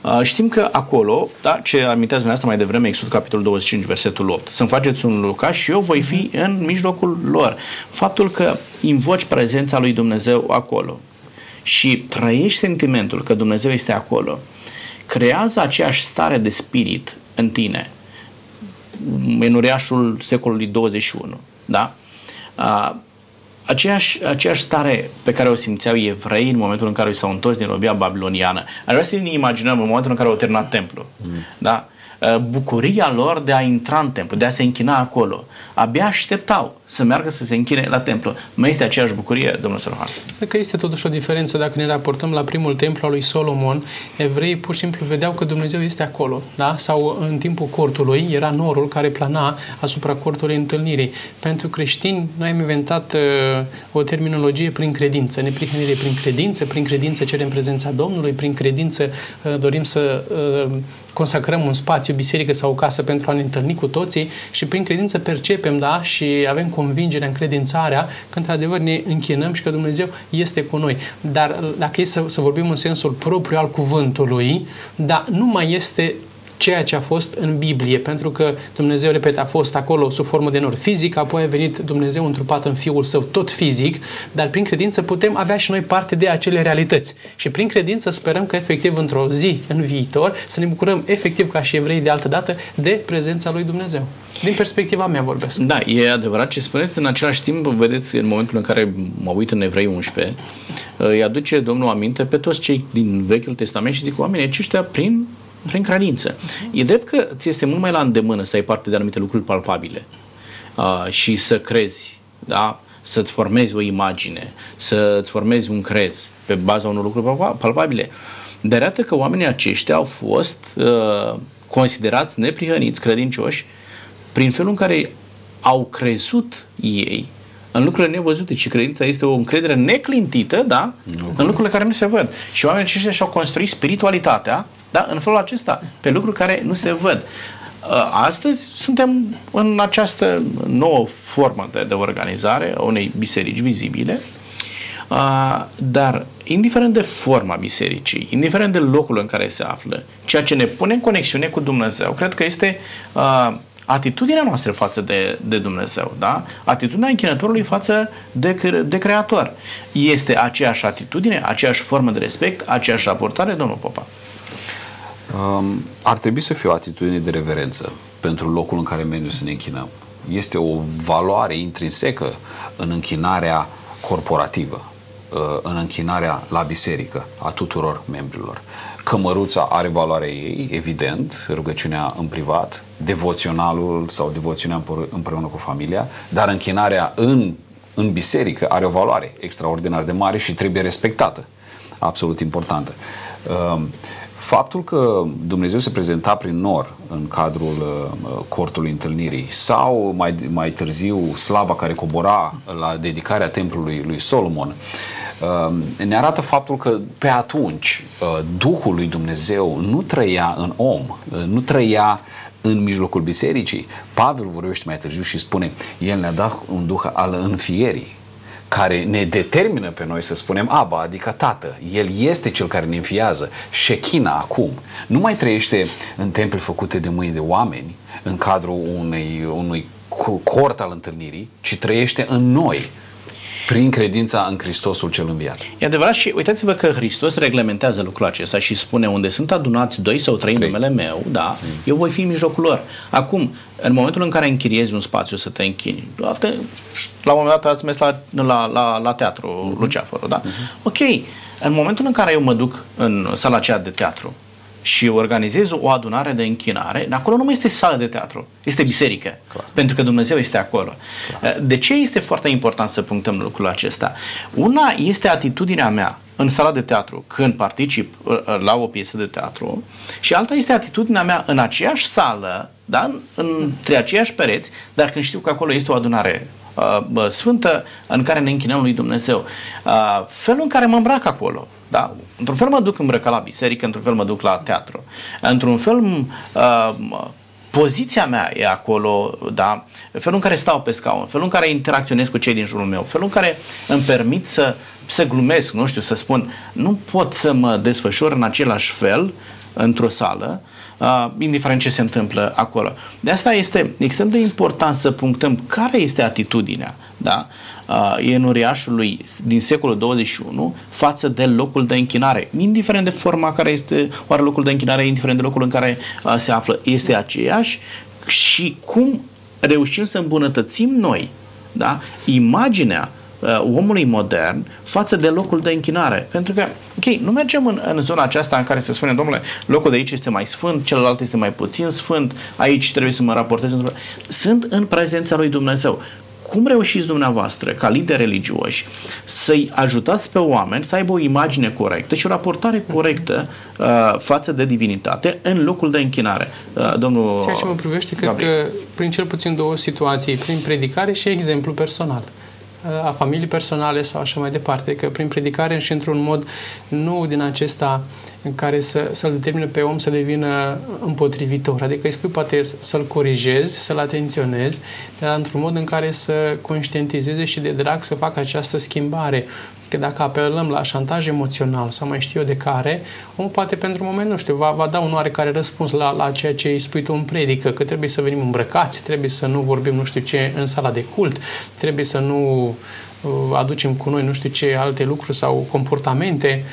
uh, Știm că acolo, da, ce amintează dumneavoastră mai devreme, Exod capitolul 25, versetul 8, să-mi faceți un locaș și eu voi fi în mijlocul lor. Faptul că invoci prezența lui Dumnezeu acolo și trăiești sentimentul că Dumnezeu este acolo, creează aceeași stare de spirit în tine, menuriașul secolului 21, da? A, aceeași, aceeași stare pe care o simțeau evrei în momentul în care s-au întors din robia babiloniană. Aș vrea să ne imaginăm în momentul în care au terminat templul. Mm. Da? Bucuria lor de a intra în templu, de a se închina acolo. Abia așteptau să meargă să se închine la templu. Mai este aceeași bucurie, domnul Sorohan?
Cred că este totuși o diferență dacă ne raportăm la primul templu al lui Solomon. Evreii pur și simplu vedeau că Dumnezeu este acolo, da? Sau în timpul cortului era norul care plana asupra cortului întâlnirii. Pentru creștini, noi am inventat uh, o terminologie prin credință, neprihănire prin credință, prin credință cerem prezența Domnului, prin credință uh, dorim să uh, consacrăm un spațiu, biserică sau o casă pentru a ne întâlni cu toții și prin credință percepem, da, și avem convingerea, încredințarea că într-adevăr ne închinăm și că Dumnezeu este cu noi. Dar dacă e să, să vorbim în sensul propriu al cuvântului, da, nu mai este ceea ce a fost în Biblie, pentru că Dumnezeu, repet, a fost acolo sub formă de nor fizic, apoi a venit Dumnezeu întrupat în Fiul Său, tot fizic, dar prin credință putem avea și noi parte de acele realități. Și prin credință sperăm că efectiv într-o zi în viitor să ne bucurăm efectiv ca și evrei de altă dată de prezența lui Dumnezeu. Din perspectiva mea vorbesc.
Da, e adevărat ce spuneți. În același timp, vedeți, în momentul în care mă uit în Evrei 11, îi aduce Domnul aminte pe toți cei din Vechiul Testament și zic, oamenii aceștia prin prin credință. E drept că ți este mult mai la îndemână să ai parte de anumite lucruri palpabile uh, și să crezi, da? să-ți formezi o imagine, să-ți formezi un crez pe baza unor lucruri palpabile. Dar arată că oamenii aceștia au fost uh, considerați neprihăniți, credincioși, prin felul în care au crezut ei în lucrurile nevăzute și credința este o încredere neclintită, da? Nu. În lucrurile care nu se văd. Și oamenii aceștia și-au construit spiritualitatea da? În felul acesta, pe lucruri care nu se văd. Uh, astăzi suntem în această nouă formă de, de organizare a unei biserici vizibile, uh, dar indiferent de forma bisericii, indiferent de locul în care se află, ceea ce ne pune în conexiune cu Dumnezeu, cred că este uh, atitudinea noastră față de, de Dumnezeu, da? Atitudinea închinătorului față de, de Creator. Este aceeași atitudine, aceeași formă de respect, aceeași raportare, domnul Popa?
Um, ar trebui să fie o atitudine de reverență pentru locul în care mergem să ne închinăm. Este o valoare intrinsecă în închinarea corporativă, uh, în închinarea la biserică a tuturor membrilor. Cămăruța are valoarea ei, evident, rugăciunea în privat, devoționalul sau devoțiunea împreună cu familia, dar închinarea în, în biserică are o valoare extraordinar de mare și trebuie respectată. Absolut importantă. Um, faptul că Dumnezeu se prezenta prin nor în cadrul uh, cortului întâlnirii sau mai, mai târziu slava care cobora la dedicarea templului lui Solomon, uh, ne arată faptul că pe atunci uh, Duhul lui Dumnezeu nu trăia în om, uh, nu trăia în mijlocul bisericii. Pavel vorbește mai târziu și spune, el ne-a dat un duh al înfierii care ne determină pe noi să spunem Aba, adică Tată. El este cel care ne înfiază. Shechina acum nu mai trăiește în temple făcute de mâini de oameni, în cadrul unei, unui cort al întâlnirii, ci trăiește în noi, prin credința în Hristosul cel înviat.
E adevărat și uitați-vă că Hristos reglementează lucrul acesta și spune unde sunt adunați doi sau trei în numele meu, da, mm. eu voi fi în mijlocul lor. Acum, în momentul în care închiriezi un spațiu să te închini, la un moment dat ați mers la, la, la, la teatru mm-hmm. Luceafărul, da? Mm-hmm. Ok, în momentul în care eu mă duc în sala aceea de teatru, și organizez o adunare de închinare, acolo nu mai este sală de teatru, este biserică, Clar. pentru că Dumnezeu este acolo. Clar. De ce este foarte important să punctăm lucrul acesta? Una este atitudinea mea în sala de teatru când particip uh, uh, la o piesă de teatru și alta este atitudinea mea în aceeași sală, da? între aceiași pereți, dar când știu că acolo este o adunare uh, sfântă în care ne închinăm lui Dumnezeu. Uh, felul în care mă îmbrac acolo, da? Într-un fel mă duc îmbrăcat la biserică, într-un fel mă duc la teatru. Într-un fel uh, poziția mea e acolo, da? felul în care stau pe scaun, felul în care interacționez cu cei din jurul meu, felul în care îmi permit să, să glumesc, nu știu, să spun, nu pot să mă desfășor în același fel într-o sală, uh, indiferent ce se întâmplă acolo. De asta este extrem de important să punctăm care este atitudinea da? uh, enoriașului din secolul 21 față de locul de închinare. Indiferent de forma care este, oare locul de închinare, indiferent de locul în care uh, se află, este aceeași și cum reușim să îmbunătățim noi da? imaginea uh, omului modern față de locul de închinare. Pentru că, ok, nu mergem în, în zona aceasta în care se spune, domnule, locul de aici este mai sfânt, celălalt este mai puțin sfânt, aici trebuie să mă raportez. Sunt în prezența lui Dumnezeu cum reușiți dumneavoastră, ca lideri religioși, să-i ajutați pe oameni să aibă o imagine corectă și o raportare corectă uh, față de divinitate în locul de închinare? Uh, domnul
Ceea ce mă privește, cred Gabriel. că prin cel puțin două situații, prin predicare și exemplu personal uh, a familiei personale sau așa mai departe, că prin predicare și într-un mod nu din acesta în care să, să-l determine pe om să devină împotrivitor. Adică îi spui poate să-l corigezi, să-l atenționezi, dar într-un mod în care să conștientizeze și de drag să facă această schimbare. Că dacă apelăm la șantaj emoțional sau mai știu eu de care, omul poate pentru un moment, nu știu, va, va da un oarecare răspuns la, la ceea ce îi spui tu în predică, că trebuie să venim îmbrăcați, trebuie să nu vorbim nu știu ce în sala de cult, trebuie să nu aducem cu noi nu știu ce alte lucruri sau comportamente,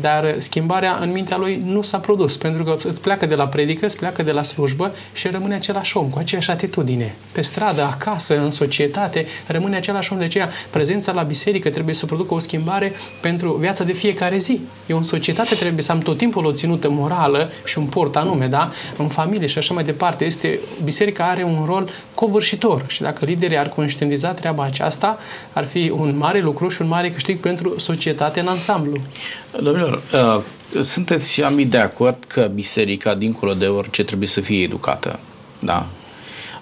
dar schimbarea în mintea lui nu s-a produs, pentru că îți pleacă de la predică, îți pleacă de la slujbă și rămâne același om, cu aceeași atitudine. Pe stradă, acasă, în societate, rămâne același om. De aceea, prezența la biserică trebuie să producă o schimbare pentru viața de fiecare zi. Eu în societate trebuie să am tot timpul o ținută morală și un port anume, da? În familie și așa mai departe. Este, biserica are un rol covârșitor și dacă liderii ar conștientiza treaba aceasta, ar fi un mare lucru și un mare câștig pentru societate în ansamblu.
Domnilor, uh, sunteți ami de acord că biserica, dincolo de orice, trebuie să fie educată? Da.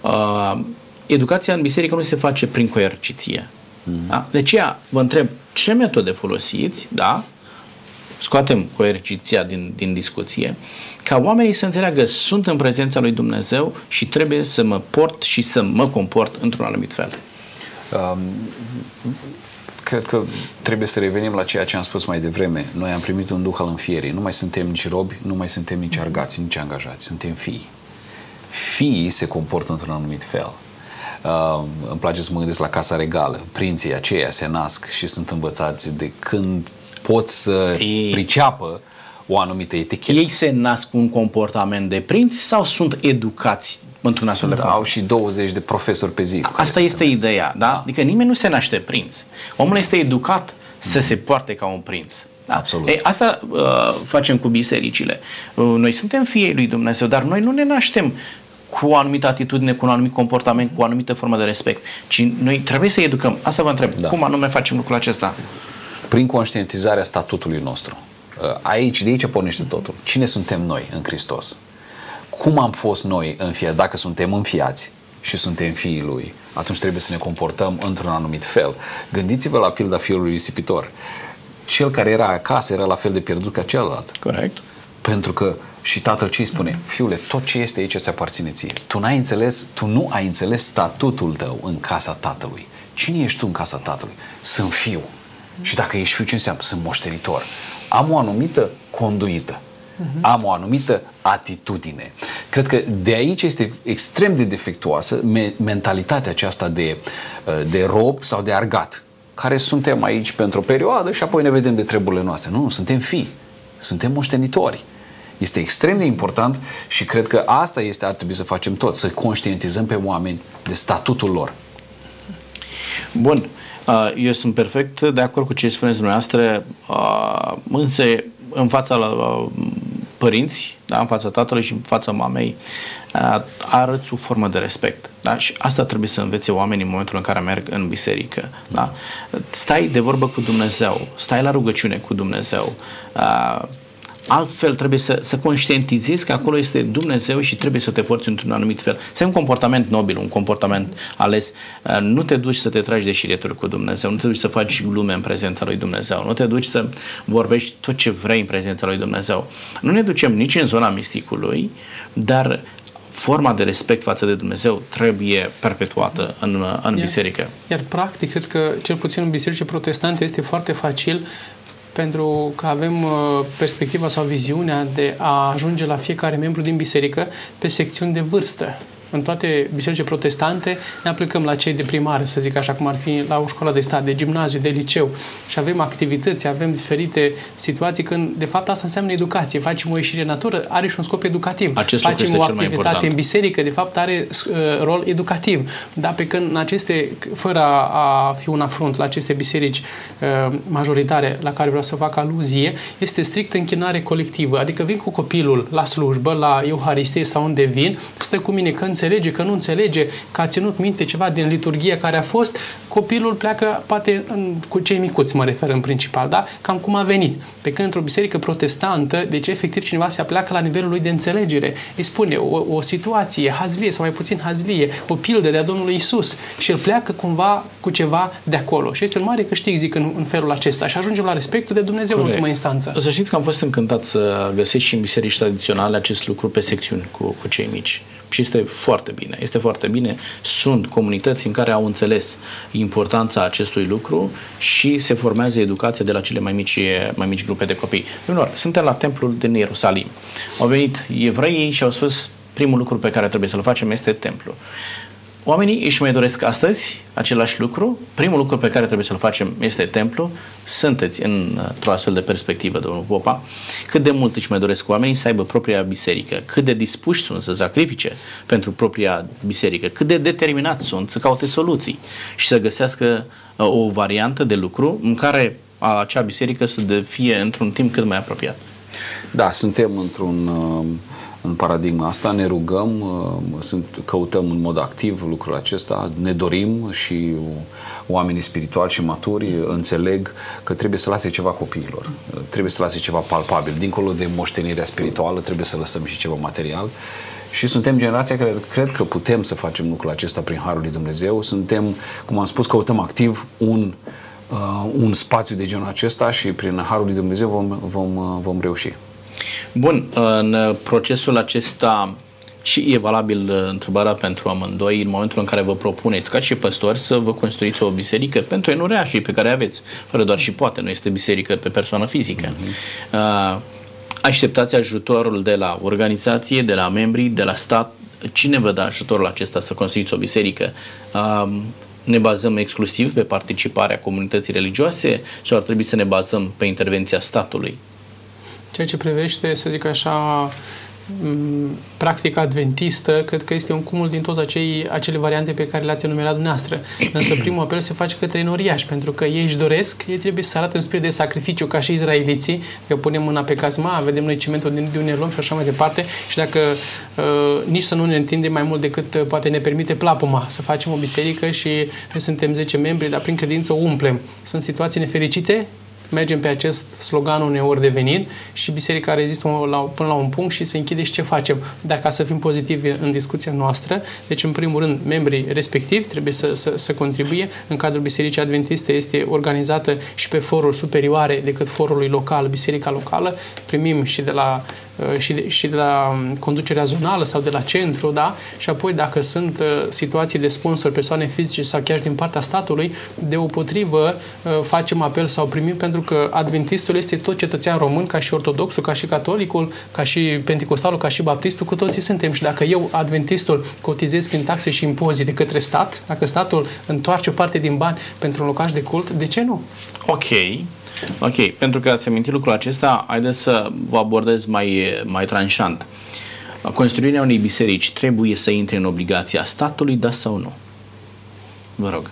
Uh, educația în biserică nu se face prin coerciție. Mm. Da? De aceea vă întreb ce metode folosiți, da? scoatem coerciția din, din discuție, ca oamenii să înțeleagă sunt în prezența lui Dumnezeu și trebuie să mă port și să mă comport într-un anumit fel. Um,
cred că trebuie să revenim la ceea ce am spus mai devreme. Noi am primit un duh al înfierii. Nu mai suntem nici robi, nu mai suntem nici argați, nici angajați. Suntem fii. Fiii se comportă într-un anumit fel. Uh, îmi place să mă gândesc la Casa Regală. Prinții aceia se nasc și sunt învățați de când pot să Ei... priceapă o anumită etichetă.
Ei se nasc cu un comportament de prinți sau sunt educați într-un astfel de
Au și 20 de profesori pe zi.
Asta este ideea, da? da? Adică nimeni nu se naște prinț. Omul este educat să mm. se poarte ca un prinț.
Da? Absolut.
Ei, asta uh, facem cu bisericile. Uh, noi suntem fiei lui Dumnezeu, dar noi nu ne naștem cu o anumită atitudine, cu un anumit comportament, cu o anumită formă de respect, ci noi trebuie să educăm. Asta vă întreb. Da. Cum anume facem lucrul acesta?
Prin conștientizarea statutului nostru. Aici, de aici pornește totul. Cine suntem noi în Hristos? Cum am fost noi înfiați? Dacă suntem înfiați și suntem fiii Lui, atunci trebuie să ne comportăm într-un anumit fel. Gândiți-vă la pilda fiului risipitor. Cel care era acasă era la fel de pierdut ca celălalt.
Corect.
Pentru că și tatăl ce îi spune? Fiule, tot ce este aici ți aparține ție. Tu, n-ai înțeles, tu nu ai înțeles statutul tău în casa tatălui. Cine ești tu în casa tatălui? Sunt fiu. Și dacă ești fiu, ce înseamnă? Sunt moștenitor. Am o anumită conduită. Am o anumită atitudine. Cred că de aici este extrem de defectuoasă me- mentalitatea aceasta de, de rob sau de argat, care suntem aici pentru o perioadă și apoi ne vedem de treburile noastre. Nu, nu, suntem fii. Suntem moștenitori. Este extrem de important și cred că asta este ar trebui să facem tot, să conștientizăm pe oameni de statutul lor.
Bun. Uh, eu sunt perfect de acord cu ce spuneți dumneavoastră, uh, însă în fața la uh, părinți, da, în fața tatălui și în fața mamei, arăți o formă de respect. Da? Și asta trebuie să învețe oamenii în momentul în care merg în biserică. Da? Stai de vorbă cu Dumnezeu, stai la rugăciune cu Dumnezeu, altfel trebuie să, să conștientizezi că acolo este Dumnezeu și trebuie să te porți într-un anumit fel. Să ai un comportament nobil, un comportament ales. Uh, nu te duci să te tragi de șireturi cu Dumnezeu, nu te duci să faci glume în prezența lui Dumnezeu, nu te duci să vorbești tot ce vrei în prezența lui Dumnezeu. Nu ne ducem nici în zona misticului, dar forma de respect față de Dumnezeu trebuie perpetuată în, în iar, biserică.
Iar practic, cred că cel puțin în biserici protestante este foarte facil pentru că avem uh, perspectiva sau viziunea de a ajunge la fiecare membru din biserică pe secțiuni de vârstă în toate bisericile protestante ne aplicăm la cei de primară, să zic așa, cum ar fi la o școală de stat, de gimnaziu, de liceu și avem activități, avem diferite situații când, de fapt, asta înseamnă educație. Facem o ieșire în natură, are și un scop educativ.
Acest
Facem
o
activitate în biserică, de fapt, are uh, rol educativ. Dar pe când în aceste, fără a fi un afrunt la aceste biserici uh, majoritare la care vreau să fac aluzie, este strict închinare colectivă. Adică vin cu copilul la slujbă, la Euharistie sau unde vin, stă cu mine când înțelege, că nu înțelege, că a ținut minte ceva din liturghie care a fost, copilul pleacă, poate în, cu cei micuți mă refer în principal, da? Cam cum a venit. Pe când într-o biserică protestantă, deci efectiv cineva se apleacă la nivelul lui de înțelegere. Îi spune o, o situație, hazlie sau mai puțin hazlie, o pildă de-a Domnului Isus și el pleacă cumva cu ceva de acolo. Și este un mare câștig, zic, în, în felul acesta. Și ajungem la respectul de Dumnezeu Corect. în ultima instanță.
O să știți că am fost încântat să găsesc și în biserici tradiționale acest lucru pe secțiuni cu, cu cei mici. Și este foarte bine. Este foarte bine. Sunt comunități în care au înțeles importanța acestui lucru și se formează educația de la cele mai mici, mai mici grupe de copii. Domnilor, suntem la templul din Ierusalim. Au venit evreii și au spus primul lucru pe care trebuie să-l facem este templu. Oamenii își mai doresc astăzi același lucru. Primul lucru pe care trebuie să-l facem este templu. Sunteți într-o astfel de perspectivă, domnul Popa. Cât de mult își mai doresc oamenii să aibă propria biserică, cât de dispuși sunt să sacrifice pentru propria biserică, cât de determinați sunt să caute soluții și să găsească uh, o variantă de lucru în care acea biserică să fie într-un timp cât mai apropiat.
Da, suntem într-un uh în paradigma asta, ne rugăm, uh, sunt, căutăm în mod activ lucrul acesta, ne dorim și oamenii spirituali și maturi înțeleg că trebuie să lase ceva copiilor, trebuie să lase ceva palpabil. Dincolo de moștenirea spirituală, trebuie să lăsăm și ceva material. Și suntem generația care cred că putem să facem lucrul acesta prin Harul lui Dumnezeu. Suntem, cum am spus, căutăm activ un, uh, un spațiu de genul acesta și prin Harul lui Dumnezeu vom, vom, uh, vom reuși.
Bun, în procesul acesta și e valabil uh, întrebarea pentru amândoi în momentul în care vă propuneți ca și păstori să vă construiți o biserică pentru enureașii pe care aveți, fără doar și poate, nu este biserică pe persoană fizică. Uh-huh. Uh, așteptați ajutorul de la organizație, de la membrii, de la stat. Cine vă dă ajutorul acesta să construiți o biserică? Uh, ne bazăm exclusiv pe participarea comunității religioase sau ar trebui să ne bazăm pe intervenția statului?
Ceea ce privește, să zic așa, practica adventistă, cred că este un cumul din toate acei, acele variante pe care le-ați enumerat dumneavoastră. Însă [CLEARS THROAT] primul apel se face către noriași, pentru că ei își doresc, ei trebuie să arate un spirit de sacrificiu ca și izraeliții, că punem mâna pe casma, vedem noi cimentul din unde luăm și așa mai departe și dacă uh, nici să nu ne întindem mai mult decât uh, poate ne permite plapuma, să facem o biserică și noi suntem 10 membri, dar prin credință o umplem. Sunt situații nefericite, mergem pe acest slogan uneori devenit și biserica rezistă la, până la un punct și se închide și ce facem. Dacă să fim pozitivi în discuția noastră, deci în primul rând membrii respectivi trebuie să, să, să contribuie. În cadrul Bisericii Adventiste este organizată și pe foruri superioare decât forului local, biserica locală. Primim și de la Uh, și de, și de la um, conducerea zonală sau de la centru, da? Și apoi dacă sunt uh, situații de sponsor, persoane fizice sau chiar din partea statului, de o potrivă uh, facem apel sau primim pentru că adventistul este tot cetățean român, ca și ortodoxul, ca și catolicul, ca și pentecostalul, ca și baptistul, cu toții suntem. Și dacă eu, adventistul, cotizez prin taxe și impozite către stat, dacă statul întoarce o parte din bani pentru un locaș de cult, de ce nu?
Ok, Ok, pentru că ați amintit lucrul acesta, haideți să vă abordez mai, mai tranșant. Construirea unei biserici trebuie să intre în obligația statului, da sau nu? Vă rog.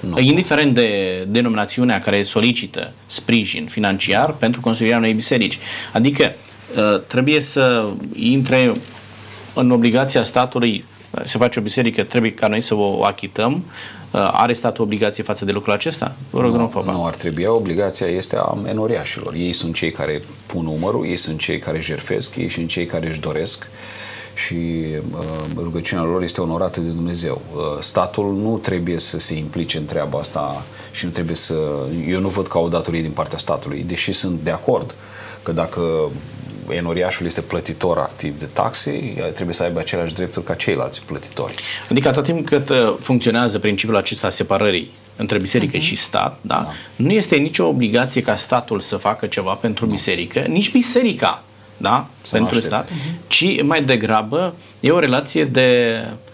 Nu. Indiferent de denominațiunea care solicită sprijin financiar pentru construirea unei biserici. Adică ă, trebuie să intre în obligația statului se face o biserică, trebuie ca noi să o achităm Uh, are statul obligație față de lucrul acesta?
Vă rog, nu, Papa. nu ar trebui. Obligația este a enoriașilor. Ei sunt cei care pun numărul, ei sunt cei care jerfesc, ei sunt cei care își doresc și uh, rugăciunea lor este onorată de Dumnezeu. Uh, statul nu trebuie să se implice în treaba asta și nu trebuie să... Eu nu văd ca o datorie din partea statului, deși sunt de acord că dacă enoriașul este plătitor activ de taxe, trebuie să aibă aceleași drepturi ca ceilalți plătitori.
Adică atât timp cât uh, funcționează principiul acesta separării între biserică uh-huh. și stat, da? da? nu este nicio obligație ca statul să facă ceva pentru nu. biserică, nici biserica da? pentru stat, uh-huh. ci mai degrabă e o relație de Uh,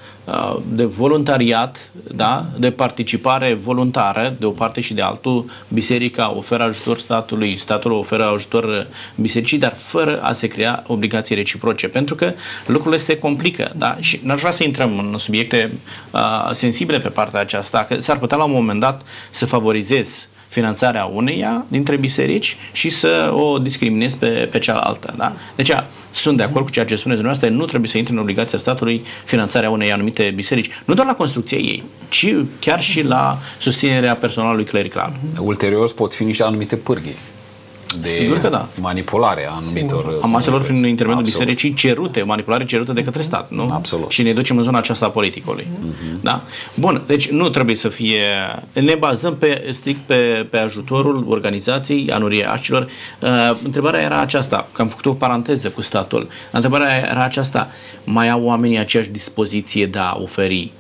de voluntariat, da? de participare voluntară de o parte și de altul. Biserica oferă ajutor statului, statul oferă ajutor bisericii, dar fără a se crea obligații reciproce, pentru că lucrurile se complică. Da? Și n-aș vrea să intrăm în subiecte uh, sensibile pe partea aceasta, că s-ar putea la un moment dat să favorizez finanțarea uneia dintre biserici și să o discriminez pe, pe cealaltă. Da? Deci sunt de acord cu ceea ce spuneți dumneavoastră, nu trebuie să intre în obligația statului finanțarea unei anumite biserici, nu doar la construcția ei, ci chiar și la susținerea personalului clerical.
Ulterior pot fi niște anumite pârghii de Sigur că da. manipulare a anumitor
A maselor prin intermediul Absolut. bisericii cerute, manipulare cerută de către stat, nu?
Absolut.
Și ne ducem în zona aceasta a politicului. Uh-huh. Da? Bun, deci nu trebuie să fie... Ne bazăm pe, strict pe, pe ajutorul organizației anuriașilor. Uh, întrebarea era aceasta, că am făcut o paranteză cu statul. Întrebarea era aceasta, mai au oamenii aceeași dispoziție de a oferi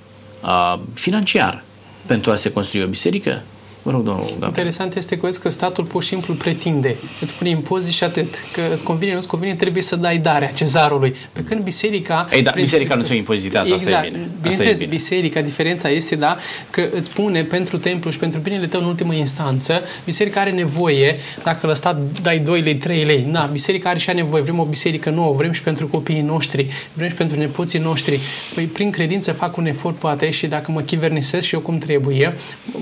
uh, financiar pentru a se construi o biserică? Mă rog, domnul Gabriel.
Interesant este că, că statul pur și simplu pretinde. Îți pune impozit și atât. Că îți convine, nu îți convine, trebuie să dai darea cezarului. Pe când biserica...
Ei, da, biserica nu se impozitează,
exact.
asta e bine.
Bineînțeles, biserica, diferența este, da, că îți pune pentru templu și pentru binele tău în ultimă instanță, biserica are nevoie, dacă la stat dai 2 lei, 3 lei, na, biserica are și nevoie, vrem o biserică nouă, vrem și pentru copiii noștri, vrem și pentru nepoții noștri. Păi prin credință fac un efort poate și dacă mă chivernisesc și eu cum trebuie,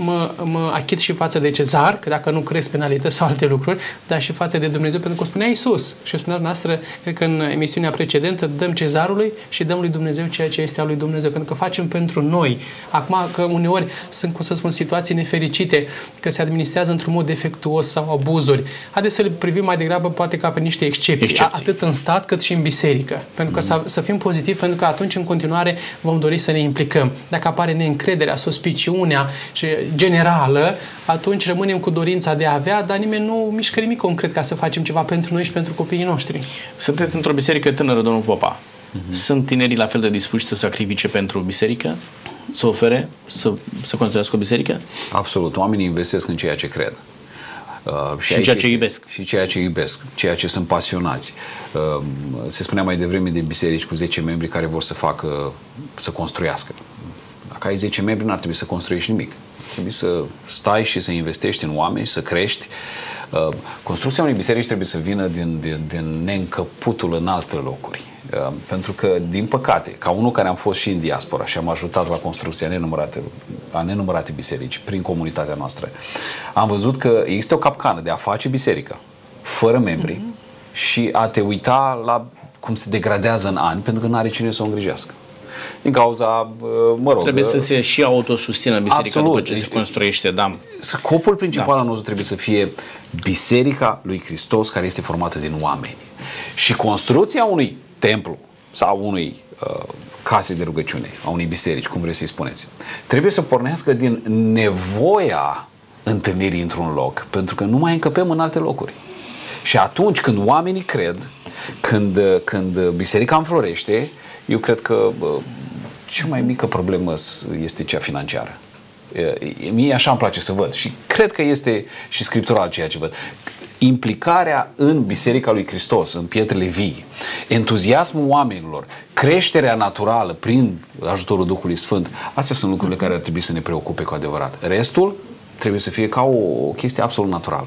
mă, mă achit fericit și față de cezar, că dacă nu crezi penalități sau alte lucruri, dar și față de Dumnezeu, pentru că o spunea Isus. Și o spunea noastră, cred că în emisiunea precedentă, dăm cezarului și dăm lui Dumnezeu ceea ce este al lui Dumnezeu, pentru că facem pentru noi. Acum că uneori sunt, cum să spun, situații nefericite, că se administrează într-un mod defectuos sau abuzuri. Haideți să le privim mai degrabă poate ca pe niște excepții, excepții. atât în stat cât și în biserică. Pentru că mm. să, să fim pozitivi, pentru că atunci în continuare vom dori să ne implicăm. Dacă apare neîncrederea, suspiciunea și generală, atunci rămânem cu dorința de a avea, dar nimeni nu mișcă nimic concret ca să facem ceva pentru noi și pentru copiii noștri.
Sunteți într-o biserică tânără, domnul Popa. Uh-huh. Sunt tinerii la fel de dispuși să sacrifice pentru biserică? Să ofere? Să, să construiască o biserică?
Absolut. Oamenii investesc în ceea ce cred.
Uh, și, și ceea ce iubesc.
Și ceea ce iubesc, ceea ce sunt pasionați. Uh, se spunea mai devreme de biserici cu 10 membri care vor să facă, să construiască. Dacă ai 10 membri, n-ar trebui să construiești nimic. Trebuie să stai și să investești în oameni, să crești. Uh, construcția unei biserici trebuie să vină din, din, din neîncăputul în alte locuri. Uh, pentru că, din păcate, ca unul care am fost și în diaspora și am ajutat la construcția nenumărate, a nenumărate biserici prin comunitatea noastră, am văzut că există o capcană de a face biserică fără membri mm-hmm. și a te uita la cum se degradează în ani pentru că nu are cine să o îngrijească. Din cauza, uh, mă rog...
Trebuie să se și autosustină biserica
Absolut.
după ce se construiește, da.
Scopul principal da. al nostru trebuie să fie biserica lui Hristos care este formată din oameni. Și construcția unui templu sau unui uh, case de rugăciune, a unei biserici, cum vreți să-i spuneți, trebuie să pornească din nevoia întâlnirii într-un loc, pentru că nu mai încăpem în alte locuri. Și atunci când oamenii cred, când, când biserica înflorește, eu cred că bă, cea mai mică problemă este cea financiară. Mie așa îmi place să văd și cred că este și scriptural ceea ce văd. Implicarea în Biserica lui Hristos, în pietrele vii, entuziasmul oamenilor, creșterea naturală prin ajutorul Duhului Sfânt, astea sunt lucrurile care ar trebui să ne preocupe cu adevărat. Restul trebuie să fie ca o, o chestie absolut naturală.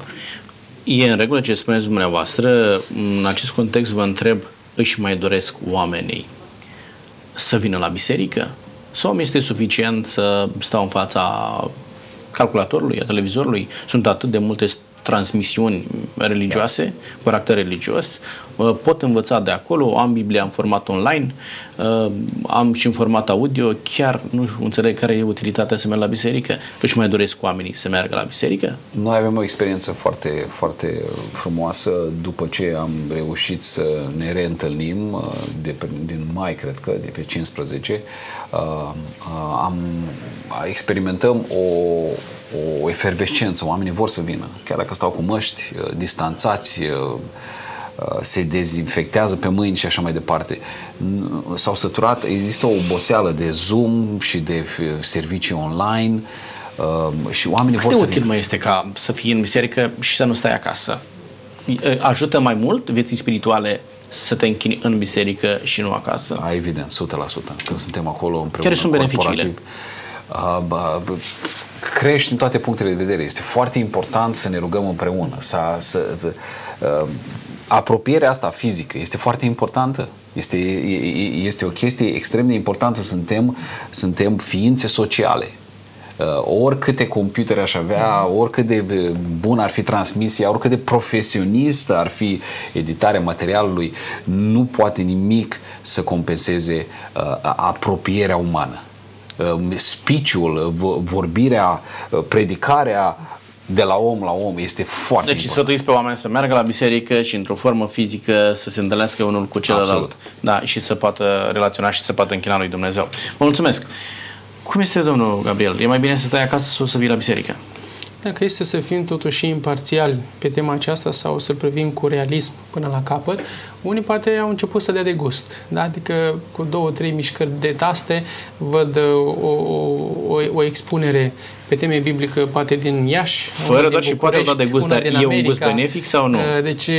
E în regulă ce spuneți dumneavoastră. În acest context vă întreb, își mai doresc oamenii să vină la biserică? Sau mi este suficient să stau în fața calculatorului, a televizorului? Sunt atât de multe transmisiuni religioase, da. cu caracter religios, pot învăța de acolo, am Biblia în format online, uh, am și în format audio, chiar nu știu, înțeleg care e utilitatea să merg la biserică, își mai doresc oamenii să meargă la biserică?
Noi avem o experiență foarte, foarte frumoasă după ce am reușit să ne reîntâlnim uh, de pe, din mai, cred că, de pe 15, uh, am, experimentăm o, o efervescență, oamenii vor să vină, chiar dacă stau cu măști, distanțați, Uh, se dezinfectează pe mâini și așa mai departe. S-au săturat, există o oboseală de Zoom și de servicii online uh, și oamenii
Cât
vor
de
să
util
vină.
mai este ca să fii în biserică și să nu stai acasă? Ajută mai mult vieții spirituale să te închini în biserică și nu acasă?
A, evident, 100%. Când suntem acolo împreună.
Care sunt beneficiile?
Uh, crești în toate punctele de vedere. Este foarte important să ne rugăm împreună, să, să uh, apropierea asta fizică este foarte importantă. Este, este o chestie extrem de importantă. Suntem, suntem ființe sociale. Uh, oricâte computere aș avea, oricât de bun ar fi transmisia, oricât de profesionist ar fi editarea materialului, nu poate nimic să compenseze uh, apropierea umană. Uh, speech-ul, vorbirea, predicarea de la om la om este foarte
Deci sfătuiți pe oameni să meargă la biserică și într-o formă fizică să se întâlnească unul cu celălalt. Absolut. Da, și să poată relaționa și să poată închina lui Dumnezeu. Vă mulțumesc! Cum este, domnul Gabriel? E mai bine să stai acasă sau să vii la biserică?
Dacă este să fim totuși imparțiali pe tema aceasta sau să privim cu realism până la capăt, unii poate au început să dea de gust. Da? Adică cu două, trei mișcări de taste văd uh, o, o, o expunere pe teme biblică, poate din Iași,
Fără doar și poate da de gust, dar e un gust benefic sau nu? Uh,
deci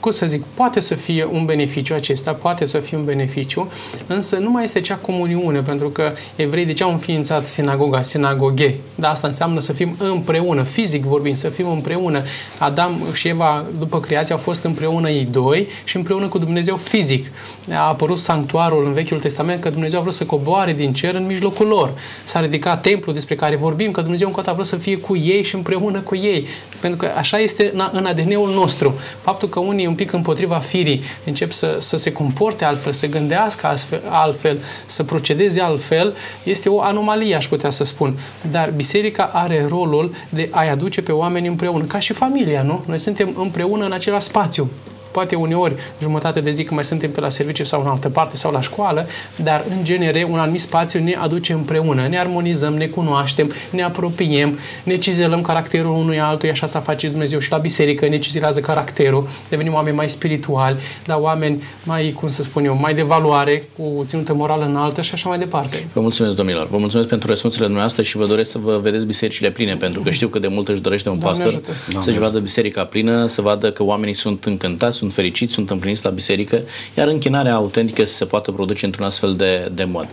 cum să zic, poate să fie un beneficiu acesta, poate să fie un beneficiu, însă nu mai este cea comuniune, pentru că evrei de ce au înființat sinagoga, sinagoghe? Da, asta înseamnă să fim împreună, fizic vorbind, să fim împreună. Adam și Eva, după creație, au fost împreună ei doi și împreună cu Dumnezeu fizic. A apărut sanctuarul în Vechiul Testament că Dumnezeu a vrut să coboare din cer în mijlocul lor. S-a ridicat templul despre care vorbim, că Dumnezeu încă a vrut să fie cu ei și împreună cu ei. Pentru că așa este în ADN-ul nostru. Faptul că unii un pic împotriva firii, încep să, să se comporte altfel, să gândească altfel, altfel, să procedeze altfel, este o anomalie, aș putea să spun. Dar biserica are rolul de a-i aduce pe oameni împreună, ca și familia, nu? Noi suntem împreună în același spațiu poate uneori jumătate de zi că mai suntem pe la serviciu sau în altă parte sau la școală, dar în genere un anumit spațiu ne aduce împreună, ne armonizăm, ne cunoaștem, ne apropiem, ne cizelăm caracterul unui altuia și asta face Dumnezeu și la biserică, ne cizilează caracterul, devenim oameni mai spirituali, dar oameni mai, cum să spun eu, mai de valoare, cu ținută morală înaltă și așa mai departe.
Vă mulțumesc, domnilor. Vă mulțumesc pentru răspunsurile noastre și vă doresc să vă vedeți bisericile pline, pentru că știu că de mult își dorește un Doamne pastor să-și vadă biserica plină, să vadă că oamenii sunt încântați, sunt fericiți, sunt împliniți la biserică, iar închinarea autentică să se poată produce într-un astfel de, de mod.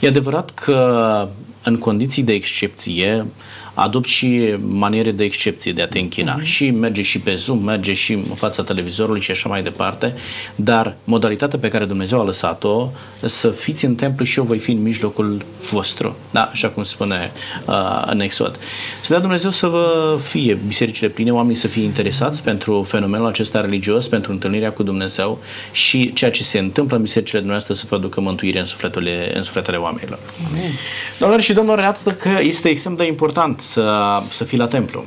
E adevărat că în condiții de excepție, adopt și maniere de excepție de a te închina. Uh-huh. Și merge și pe Zoom, merge și în fața televizorului și așa mai departe, dar modalitatea pe care Dumnezeu a lăsat-o să fiți în templu și eu voi fi în mijlocul vostru. Da, așa cum spune uh, în Exod. Să dea Dumnezeu să vă fie bisericile pline, oamenii să fie interesați pentru fenomenul acesta religios, pentru întâlnirea cu Dumnezeu și ceea ce se întâmplă în bisericile dumneavoastră să producă mântuire în sufletele, în sufletele oamenilor. Amin. Doamnelor și domnilor, atât că este extrem de important să, să fii la templu.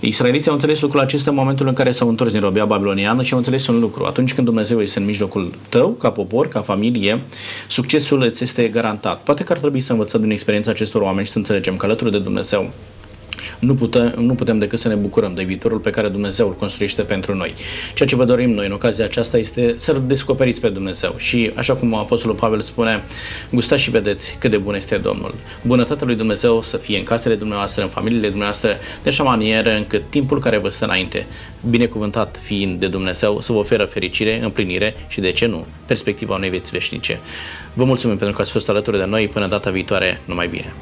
Israeliții au înțeles lucrul acesta în momentul în care s-au întors din robia babiloniană și au înțeles un lucru. Atunci când Dumnezeu este în mijlocul tău, ca popor, ca familie, succesul îți este garantat. Poate că ar trebui să învățăm din experiența acestor oameni și să înțelegem că alături de Dumnezeu nu putem, nu putem decât să ne bucurăm de viitorul pe care Dumnezeu îl construiește pentru noi. Ceea ce vă dorim noi în ocazia aceasta este să-L descoperiți pe Dumnezeu și, așa cum Apostolul Pavel spune, gustați și vedeți cât de bun este Domnul. Bunătatea lui Dumnezeu să fie în casele dumneavoastră, în familiile dumneavoastră, de așa manieră încât timpul care vă stă înainte, binecuvântat fiind de Dumnezeu, să vă oferă fericire, împlinire și, de ce nu, perspectiva unei vieți veșnice. Vă mulțumim pentru că ați fost alături de noi. Până data viitoare, numai bine!